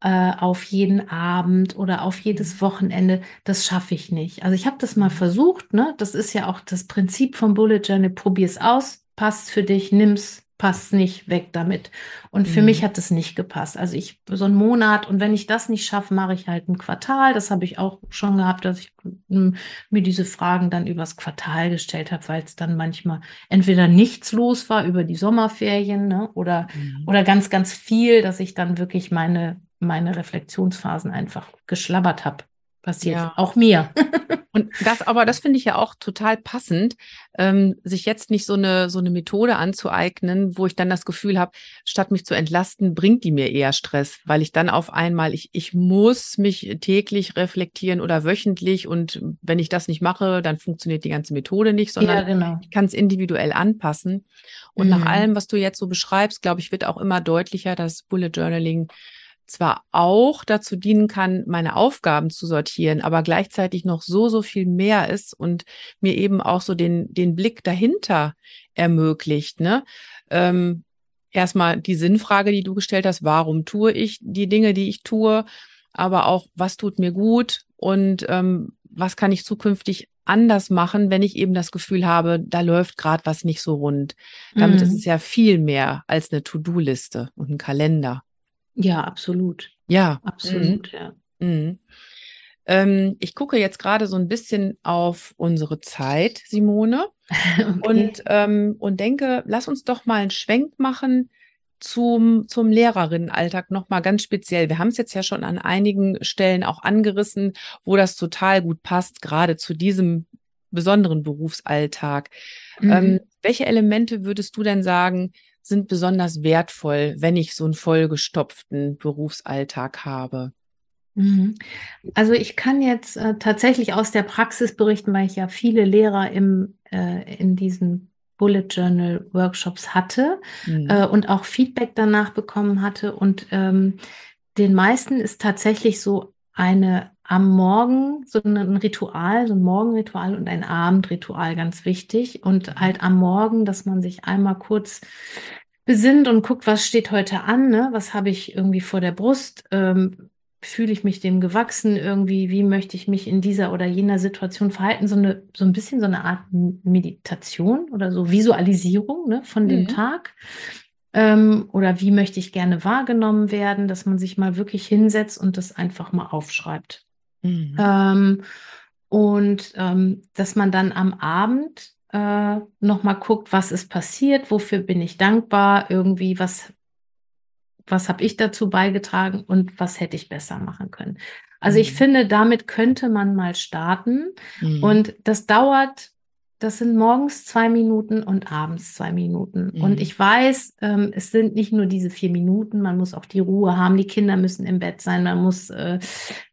äh, auf jeden Abend oder auf jedes mhm. Wochenende. Das schaffe ich nicht. Also ich habe das mal mhm. versucht, ne? Das ist ja auch das Prinzip vom Bullet Journal. Probier es aus, passt für dich, nimm's passt nicht, weg damit. Und für mhm. mich hat es nicht gepasst. Also ich so einen Monat und wenn ich das nicht schaffe, mache ich halt ein Quartal. Das habe ich auch schon gehabt, dass ich hm, mir diese Fragen dann übers Quartal gestellt habe, weil es dann manchmal entweder nichts los war über die Sommerferien ne, oder, mhm. oder ganz, ganz viel, dass ich dann wirklich meine, meine Reflexionsphasen einfach geschlabbert habe. Passiert ja. auch mir. (laughs) Und das, aber das finde ich ja auch total passend, ähm, sich jetzt nicht so eine, so eine Methode anzueignen, wo ich dann das Gefühl habe, statt mich zu entlasten, bringt die mir eher Stress, weil ich dann auf einmal, ich, ich muss mich täglich reflektieren oder wöchentlich und wenn ich das nicht mache, dann funktioniert die ganze Methode nicht, sondern ja, genau. ich kann es individuell anpassen. Und mhm. nach allem, was du jetzt so beschreibst, glaube ich, wird auch immer deutlicher, dass Bullet Journaling zwar auch dazu dienen kann, meine Aufgaben zu sortieren, aber gleichzeitig noch so, so viel mehr ist und mir eben auch so den, den Blick dahinter ermöglicht. Ne? Ähm, erstmal die Sinnfrage, die du gestellt hast, warum tue ich die Dinge, die ich tue, aber auch, was tut mir gut und ähm, was kann ich zukünftig anders machen, wenn ich eben das Gefühl habe, da läuft gerade was nicht so rund. Damit mhm. ist es ja viel mehr als eine To-Do-Liste und ein Kalender. Ja, absolut. Ja. Absolut, mhm. ja. Mhm. Ähm, ich gucke jetzt gerade so ein bisschen auf unsere Zeit, Simone, (laughs) okay. und, ähm, und denke, lass uns doch mal einen Schwenk machen zum, zum Lehrerinnenalltag nochmal ganz speziell. Wir haben es jetzt ja schon an einigen Stellen auch angerissen, wo das total gut passt, gerade zu diesem besonderen Berufsalltag. Mhm. Ähm, welche Elemente würdest du denn sagen, sind besonders wertvoll, wenn ich so einen vollgestopften Berufsalltag habe? Mhm. Also ich kann jetzt äh, tatsächlich aus der Praxis berichten, weil ich ja viele Lehrer im, äh, in diesen Bullet Journal Workshops hatte mhm. äh, und auch Feedback danach bekommen hatte. Und ähm, den meisten ist tatsächlich so eine am Morgen so ein Ritual, so ein Morgenritual und ein Abendritual ganz wichtig. Und mhm. halt am Morgen, dass man sich einmal kurz besinnt und guckt, was steht heute an, ne? was habe ich irgendwie vor der Brust, ähm, fühle ich mich dem gewachsen irgendwie, wie möchte ich mich in dieser oder jener Situation verhalten, so, eine, so ein bisschen so eine Art Meditation oder so Visualisierung ne, von mhm. dem Tag. Ähm, oder wie möchte ich gerne wahrgenommen werden, dass man sich mal wirklich hinsetzt und das einfach mal aufschreibt. Mhm. Ähm, und ähm, dass man dann am Abend äh, nochmal guckt, was ist passiert, wofür bin ich dankbar, irgendwie, was, was habe ich dazu beigetragen und was hätte ich besser machen können. Also mhm. ich finde, damit könnte man mal starten. Mhm. Und das dauert das sind morgens zwei Minuten und abends zwei Minuten. Mhm. Und ich weiß, ähm, es sind nicht nur diese vier Minuten, man muss auch die Ruhe haben, die Kinder müssen im Bett sein, man muss äh,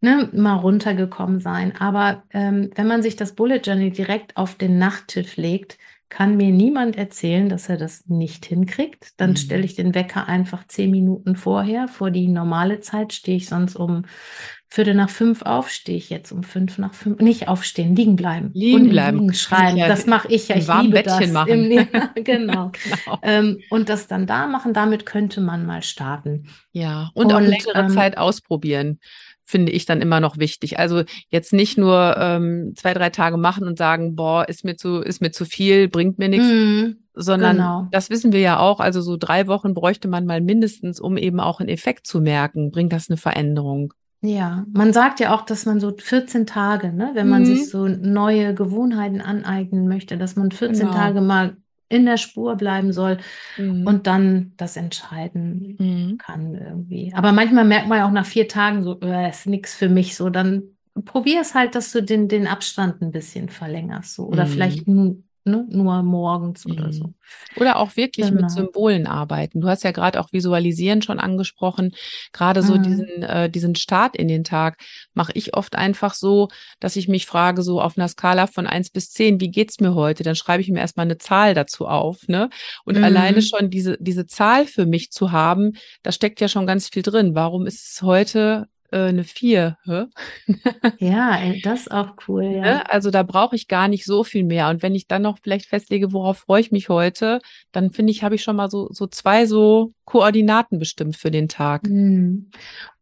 ne, mal runtergekommen sein. Aber ähm, wenn man sich das Bullet Journal direkt auf den Nachttisch legt, kann mir niemand erzählen, dass er das nicht hinkriegt. Dann mhm. stelle ich den Wecker einfach zehn Minuten vorher. Vor die normale Zeit stehe ich sonst um Viertel nach fünf auf, stehe ich jetzt um fünf nach fünf. Nicht aufstehen, liegen bleiben. Liegen bleiben. Liegen schreiben. Ja, das mache ich ja. Ich liebe Bettchen das. Machen. (laughs) Im, genau. (laughs) genau. Ähm, und das dann da machen, damit könnte man mal starten. Ja, und, und auch längere ähm, Zeit ausprobieren finde ich dann immer noch wichtig. Also jetzt nicht nur ähm, zwei, drei Tage machen und sagen, boah, ist mir zu, ist mir zu viel, bringt mir nichts, mm, sondern genau. das wissen wir ja auch. Also so drei Wochen bräuchte man mal mindestens, um eben auch einen Effekt zu merken. Bringt das eine Veränderung? Ja, man sagt ja auch, dass man so 14 Tage, ne, wenn man mhm. sich so neue Gewohnheiten aneignen möchte, dass man 14 genau. Tage mal in der Spur bleiben soll mhm. und dann das entscheiden mhm. kann irgendwie. Aber manchmal merkt man ja auch nach vier Tagen so, äh, ist nichts für mich so, dann probier es halt, dass du den, den Abstand ein bisschen verlängerst so oder mhm. vielleicht ne, nur morgens mhm. oder so. Oder auch wirklich genau. mit Symbolen arbeiten. Du hast ja gerade auch Visualisieren schon angesprochen. Gerade so mhm. diesen, äh, diesen Start in den Tag mache ich oft einfach so, dass ich mich frage, so auf einer Skala von eins bis zehn, wie geht's mir heute? Dann schreibe ich mir erstmal eine Zahl dazu auf. Ne? Und mhm. alleine schon diese, diese Zahl für mich zu haben, da steckt ja schon ganz viel drin. Warum ist es heute äh, eine 4. Hä? ja, das ist auch cool. (laughs) Ja. Ne? Also da brauche ich gar nicht so viel mehr. Und wenn ich dann noch vielleicht festlege, worauf freue ich mich heute, dann finde ich, habe ich schon mal so, so zwei so Koordinaten bestimmt für den Tag. Hm.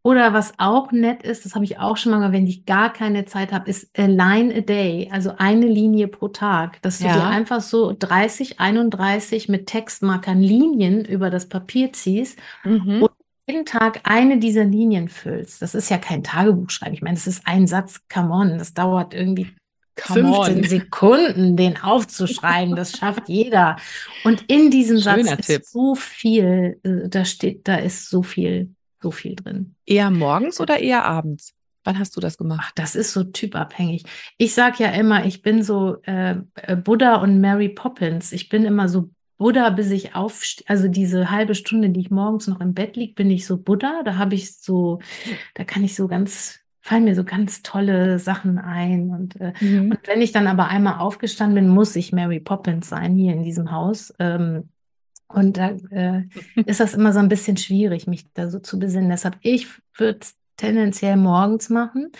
Oder was auch nett ist, das habe ich auch schon mal, wenn ich gar keine Zeit habe, ist a line a day, also eine Linie pro Tag, dass du ja. dir einfach so 30, 31 mit Textmarkern Linien über das Papier ziehst mhm. und jeden Tag eine dieser Linien füllst, das ist ja kein Tagebuch schreiben. Ich meine, das ist ein Satz, come on, das dauert irgendwie come 15 on. Sekunden, den aufzuschreiben. Das schafft jeder. Und in diesem Schöner Satz Tipp. ist so viel, äh, da steht, da ist so viel, so viel drin. Eher morgens oder eher abends? Wann hast du das gemacht? Ach, das ist so typabhängig. Ich sage ja immer, ich bin so äh, äh, Buddha und Mary Poppins. Ich bin immer so Buddha, bis ich aufstehe. Also diese halbe Stunde, die ich morgens noch im Bett liege, bin ich so Buddha. Da habe ich so, da kann ich so ganz, fallen mir so ganz tolle Sachen ein. Und, äh, mhm. und wenn ich dann aber einmal aufgestanden bin, muss ich Mary Poppins sein hier in diesem Haus. Ähm, und da äh, (laughs) ist das immer so ein bisschen schwierig, mich da so zu besinnen. Deshalb, ich würde tendenziell morgens machen.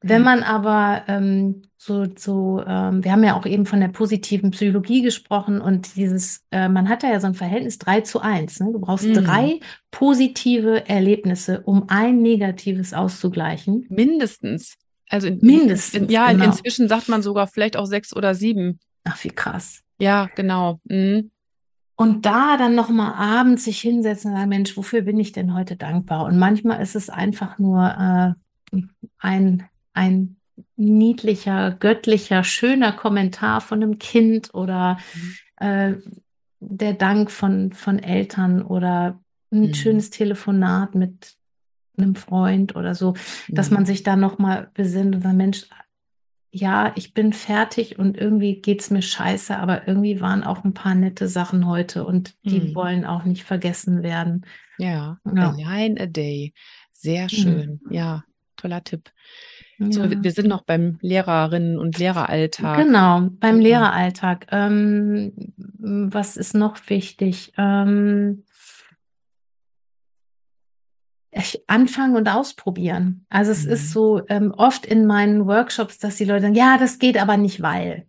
Wenn man aber ähm, so, so ähm, wir haben ja auch eben von der positiven Psychologie gesprochen und dieses, äh, man hat da ja so ein Verhältnis 3 zu 1. Ne? Du brauchst mhm. drei positive Erlebnisse, um ein negatives auszugleichen. Mindestens. Also in, mindestens. In, ja, genau. inzwischen sagt man sogar vielleicht auch sechs oder sieben. Ach, wie krass. Ja, genau. Mhm. Und da dann nochmal abends sich hinsetzen und sagen, Mensch, wofür bin ich denn heute dankbar? Und manchmal ist es einfach nur äh, ein, ein niedlicher, göttlicher, schöner Kommentar von einem Kind oder mhm. äh, der Dank von, von Eltern oder ein mhm. schönes Telefonat mit einem Freund oder so, dass mhm. man sich da nochmal besinnt und sagt, Mensch, ja, ich bin fertig und irgendwie geht es mir scheiße, aber irgendwie waren auch ein paar nette Sachen heute und die mhm. wollen auch nicht vergessen werden. Ja, ja. Line a day. Sehr mhm. schön. Mhm. Ja, toller Tipp. Ja. So, wir sind noch beim Lehrerinnen- und Lehreralltag. Genau, beim Lehreralltag. Ähm, was ist noch wichtig? Ähm, anfangen und ausprobieren. Also es mhm. ist so ähm, oft in meinen Workshops, dass die Leute sagen, ja, das geht aber nicht, weil.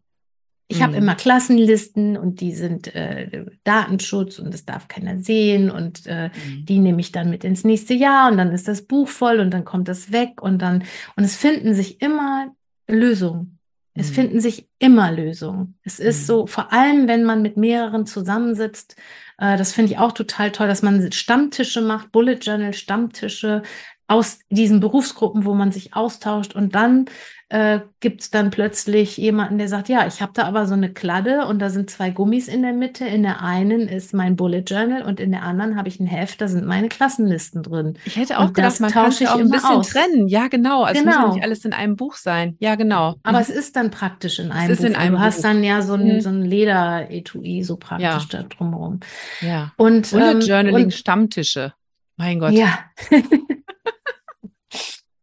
Ich mhm. habe immer Klassenlisten und die sind äh, Datenschutz und das darf keiner sehen und äh, mhm. die nehme ich dann mit ins nächste Jahr und dann ist das Buch voll und dann kommt das weg und dann und es finden sich immer Lösungen. Es mhm. finden sich immer Lösungen. Es ist mhm. so, vor allem wenn man mit mehreren zusammensitzt, äh, das finde ich auch total toll, dass man Stammtische macht, Bullet Journal Stammtische aus diesen Berufsgruppen, wo man sich austauscht und dann äh, gibt es dann plötzlich jemanden, der sagt, ja, ich habe da aber so eine Kladde und da sind zwei Gummis in der Mitte. In der einen ist mein Bullet Journal und in der anderen habe ich ein Heft, da sind meine Klassenlisten drin. Ich hätte auch und gedacht, man kann sich auch ein bisschen aus. trennen. Ja, genau. Also genau. muss nicht alles in einem Buch sein. Ja, genau. Aber mhm. es ist dann praktisch in einem es ist Buch. In einem du Buch. hast dann ja so ein, mhm. so ein Leder-Etui so praktisch ja. da drumherum. Ja. Und, Bullet ähm, Journaling Stammtische. Mein Gott. Ja. (laughs)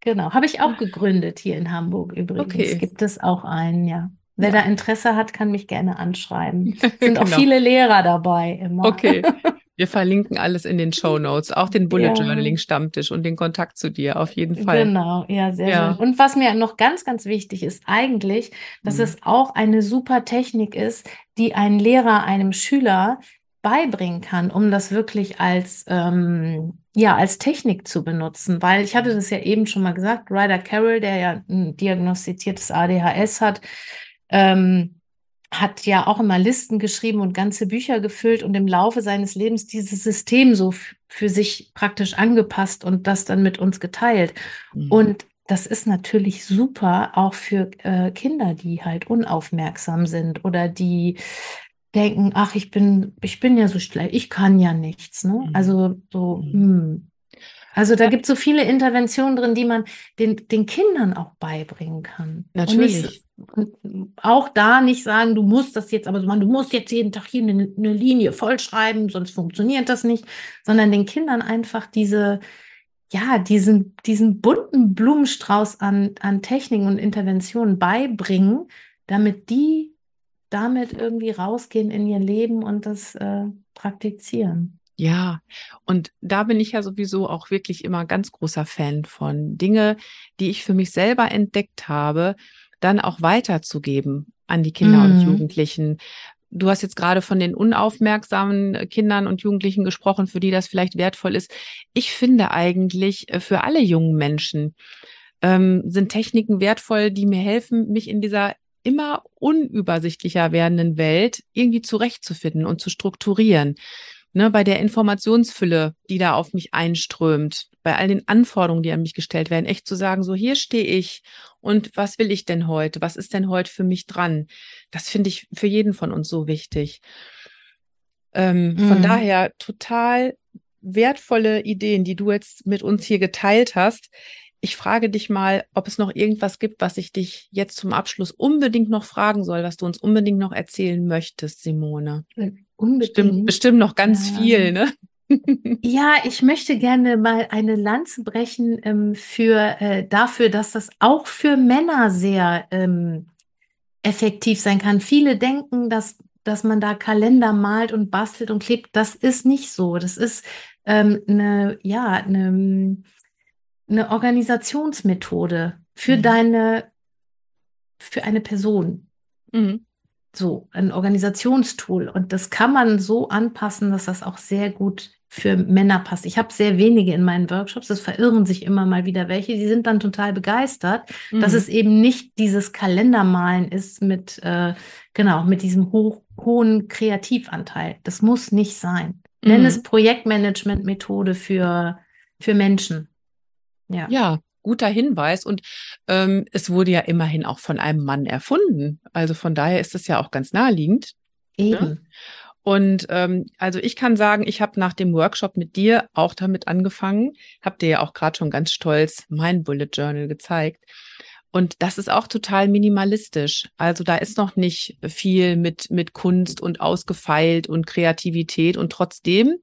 Genau, habe ich auch gegründet hier in Hamburg übrigens. Okay. Gibt es auch einen, ja. Wer ja. da Interesse hat, kann mich gerne anschreiben. Es (laughs) sind genau. auch viele Lehrer dabei immer. Okay. (laughs) Wir verlinken alles in den Show Notes, auch den Bullet ja. Journaling Stammtisch und den Kontakt zu dir auf jeden Fall. Genau, ja, sehr ja. schön. Und was mir noch ganz, ganz wichtig ist, eigentlich, dass mhm. es auch eine super Technik ist, die ein Lehrer einem Schüler beibringen kann, um das wirklich als, ähm, ja, als Technik zu benutzen. Weil ich hatte das ja eben schon mal gesagt, Ryder Carroll, der ja ein diagnostiziertes ADHS hat, ähm, hat ja auch immer Listen geschrieben und ganze Bücher gefüllt und im Laufe seines Lebens dieses System so für sich praktisch angepasst und das dann mit uns geteilt. Mhm. Und das ist natürlich super auch für äh, Kinder, die halt unaufmerksam sind oder die denken, ach, ich bin, ich bin ja so schlecht, ich kann ja nichts. Ne? Mhm. Also so, mhm. hm. Also da gibt es so viele Interventionen drin, die man den, den Kindern auch beibringen kann. Natürlich. Und, nicht, auch da nicht sagen, du musst das jetzt, aber du musst jetzt jeden Tag hier eine, eine Linie vollschreiben, sonst funktioniert das nicht, sondern den Kindern einfach diese, ja, diesen, diesen bunten Blumenstrauß an, an Techniken und Interventionen beibringen, damit die damit irgendwie rausgehen in ihr Leben und das äh, praktizieren. Ja, und da bin ich ja sowieso auch wirklich immer ganz großer Fan von Dinge, die ich für mich selber entdeckt habe, dann auch weiterzugeben an die Kinder mhm. und Jugendlichen. Du hast jetzt gerade von den unaufmerksamen Kindern und Jugendlichen gesprochen, für die das vielleicht wertvoll ist. Ich finde eigentlich äh, für alle jungen Menschen ähm, sind Techniken wertvoll, die mir helfen, mich in dieser immer unübersichtlicher werdenden Welt irgendwie zurechtzufinden und zu strukturieren. Ne, bei der Informationsfülle, die da auf mich einströmt, bei all den Anforderungen, die an mich gestellt werden, echt zu sagen, so hier stehe ich und was will ich denn heute? Was ist denn heute für mich dran? Das finde ich für jeden von uns so wichtig. Ähm, mhm. Von daher total wertvolle Ideen, die du jetzt mit uns hier geteilt hast. Ich frage dich mal, ob es noch irgendwas gibt, was ich dich jetzt zum Abschluss unbedingt noch fragen soll, was du uns unbedingt noch erzählen möchtest, Simone. Unbedingt. Bestimmt, bestimmt noch ganz ja. viel, ne? (laughs) Ja, ich möchte gerne mal eine Lanze brechen ähm, für äh, dafür, dass das auch für Männer sehr ähm, effektiv sein kann. Viele denken, dass, dass man da Kalender malt und bastelt und klebt. Das ist nicht so. Das ist ähm, eine, ja, eine, eine Organisationsmethode für mhm. deine, für eine Person. Mhm. So, ein Organisationstool. Und das kann man so anpassen, dass das auch sehr gut für Männer passt. Ich habe sehr wenige in meinen Workshops, es verirren sich immer mal wieder welche, die sind dann total begeistert, mhm. dass es eben nicht dieses Kalendermalen ist mit, äh, genau, mit diesem hoch, hohen Kreativanteil. Das muss nicht sein. Mhm. Nenn es Projektmanagement-Methode für, für Menschen. Ja. ja, guter Hinweis. Und ähm, es wurde ja immerhin auch von einem Mann erfunden. Also von daher ist es ja auch ganz naheliegend. Ne? Eben. Ne? Und ähm, also ich kann sagen, ich habe nach dem Workshop mit dir auch damit angefangen. Hab dir ja auch gerade schon ganz stolz mein Bullet Journal gezeigt. Und das ist auch total minimalistisch. Also da ist noch nicht viel mit, mit Kunst und ausgefeilt und Kreativität. Und trotzdem,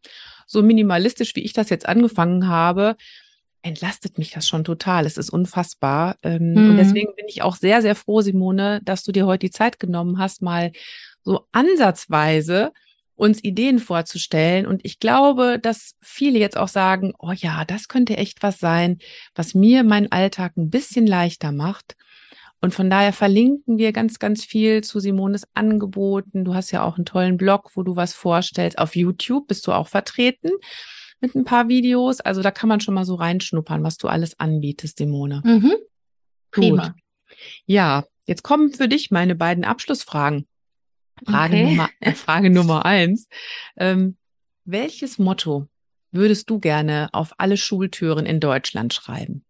so minimalistisch, wie ich das jetzt angefangen habe, entlastet mich das schon total. Es ist unfassbar. Ähm, mhm. Und deswegen bin ich auch sehr, sehr froh, Simone, dass du dir heute die Zeit genommen hast, mal so ansatzweise uns Ideen vorzustellen. Und ich glaube, dass viele jetzt auch sagen, oh ja, das könnte echt was sein, was mir meinen Alltag ein bisschen leichter macht. Und von daher verlinken wir ganz, ganz viel zu Simones Angeboten. Du hast ja auch einen tollen Blog, wo du was vorstellst. Auf YouTube bist du auch vertreten mit ein paar Videos. Also da kann man schon mal so reinschnuppern, was du alles anbietest, Simone. Mhm. Prima. Gut. Ja, jetzt kommen für dich meine beiden Abschlussfragen. Frage, okay. Nummer, äh, Frage Nummer eins. Ähm, welches Motto würdest du gerne auf alle Schultüren in Deutschland schreiben?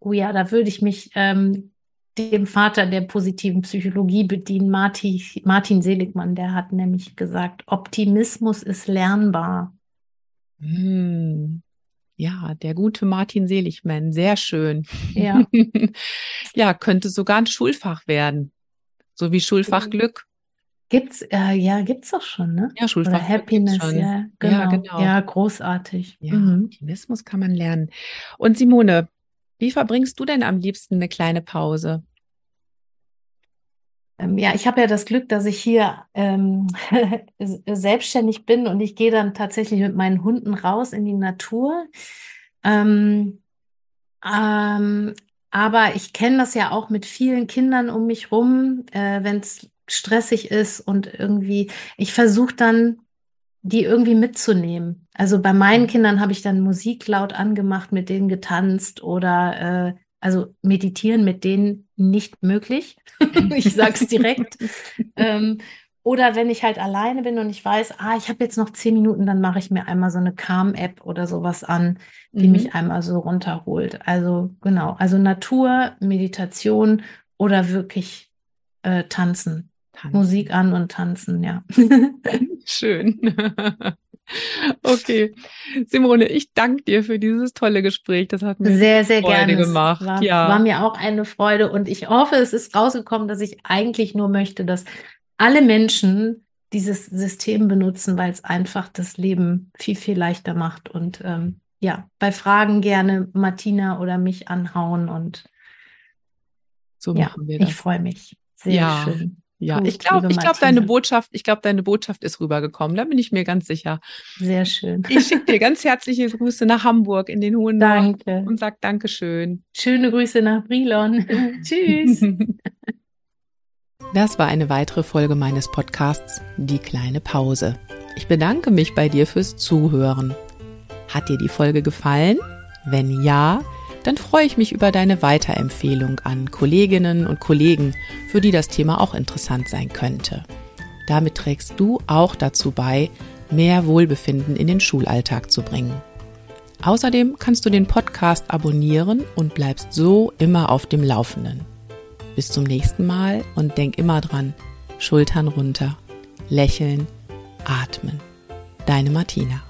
Oh ja, da würde ich mich ähm, dem Vater der positiven Psychologie bedienen, Martin, Martin Seligmann. Der hat nämlich gesagt, Optimismus ist lernbar. Hm. Ja, der gute Martin Seligmann, sehr schön. Ja. (laughs) ja, könnte sogar ein Schulfach werden. So wie Schulfach Glück. Gibt's, äh, ja, gibt's doch schon, ne? Ja, Schulfach Oder Happiness, ja genau. ja, genau. Ja, großartig. Ja, mhm. Optimismus kann man lernen. Und Simone, wie verbringst du denn am liebsten eine kleine Pause? Ähm, ja, ich habe ja das Glück, dass ich hier ähm, (laughs) selbstständig bin und ich gehe dann tatsächlich mit meinen Hunden raus in die Natur. Ähm, ähm, aber ich kenne das ja auch mit vielen Kindern um mich rum, äh, wenn es stressig ist und irgendwie, ich versuche dann, die irgendwie mitzunehmen. Also bei meinen mhm. Kindern habe ich dann Musik laut angemacht, mit denen getanzt oder äh, also meditieren mit denen nicht möglich. (laughs) ich sage es direkt. (laughs) ähm, oder wenn ich halt alleine bin und ich weiß, ah, ich habe jetzt noch zehn Minuten, dann mache ich mir einmal so eine Calm-App oder sowas an, die mhm. mich einmal so runterholt. Also genau, also Natur, Meditation oder wirklich äh, tanzen. tanzen. Musik an und tanzen, ja. (laughs) Schön. Okay, Simone, ich danke dir für dieses tolle Gespräch. Das hat mir sehr, sehr Freude gerne gemacht. War, ja. war mir auch eine Freude und ich hoffe, es ist rausgekommen, dass ich eigentlich nur möchte, dass alle Menschen dieses System benutzen, weil es einfach das Leben viel, viel leichter macht. Und ähm, ja, bei Fragen gerne Martina oder mich anhauen und so machen ja, wir das. Ich freue mich. Sehr ja. schön. Ja, Gut, ich glaube, ich glaube, deine Botschaft, ich glaube, deine Botschaft ist rübergekommen. Da bin ich mir ganz sicher. Sehr schön. Ich schicke dir ganz herzliche Grüße nach Hamburg in den hohen Danke. und sag Dankeschön. Schöne Grüße nach Brilon. (laughs) Tschüss. Das war eine weitere Folge meines Podcasts Die kleine Pause. Ich bedanke mich bei dir fürs Zuhören. Hat dir die Folge gefallen? Wenn ja, dann freue ich mich über deine Weiterempfehlung an Kolleginnen und Kollegen, für die das Thema auch interessant sein könnte. Damit trägst du auch dazu bei, mehr Wohlbefinden in den Schulalltag zu bringen. Außerdem kannst du den Podcast abonnieren und bleibst so immer auf dem Laufenden. Bis zum nächsten Mal und denk immer dran, Schultern runter, lächeln, atmen. Deine Martina.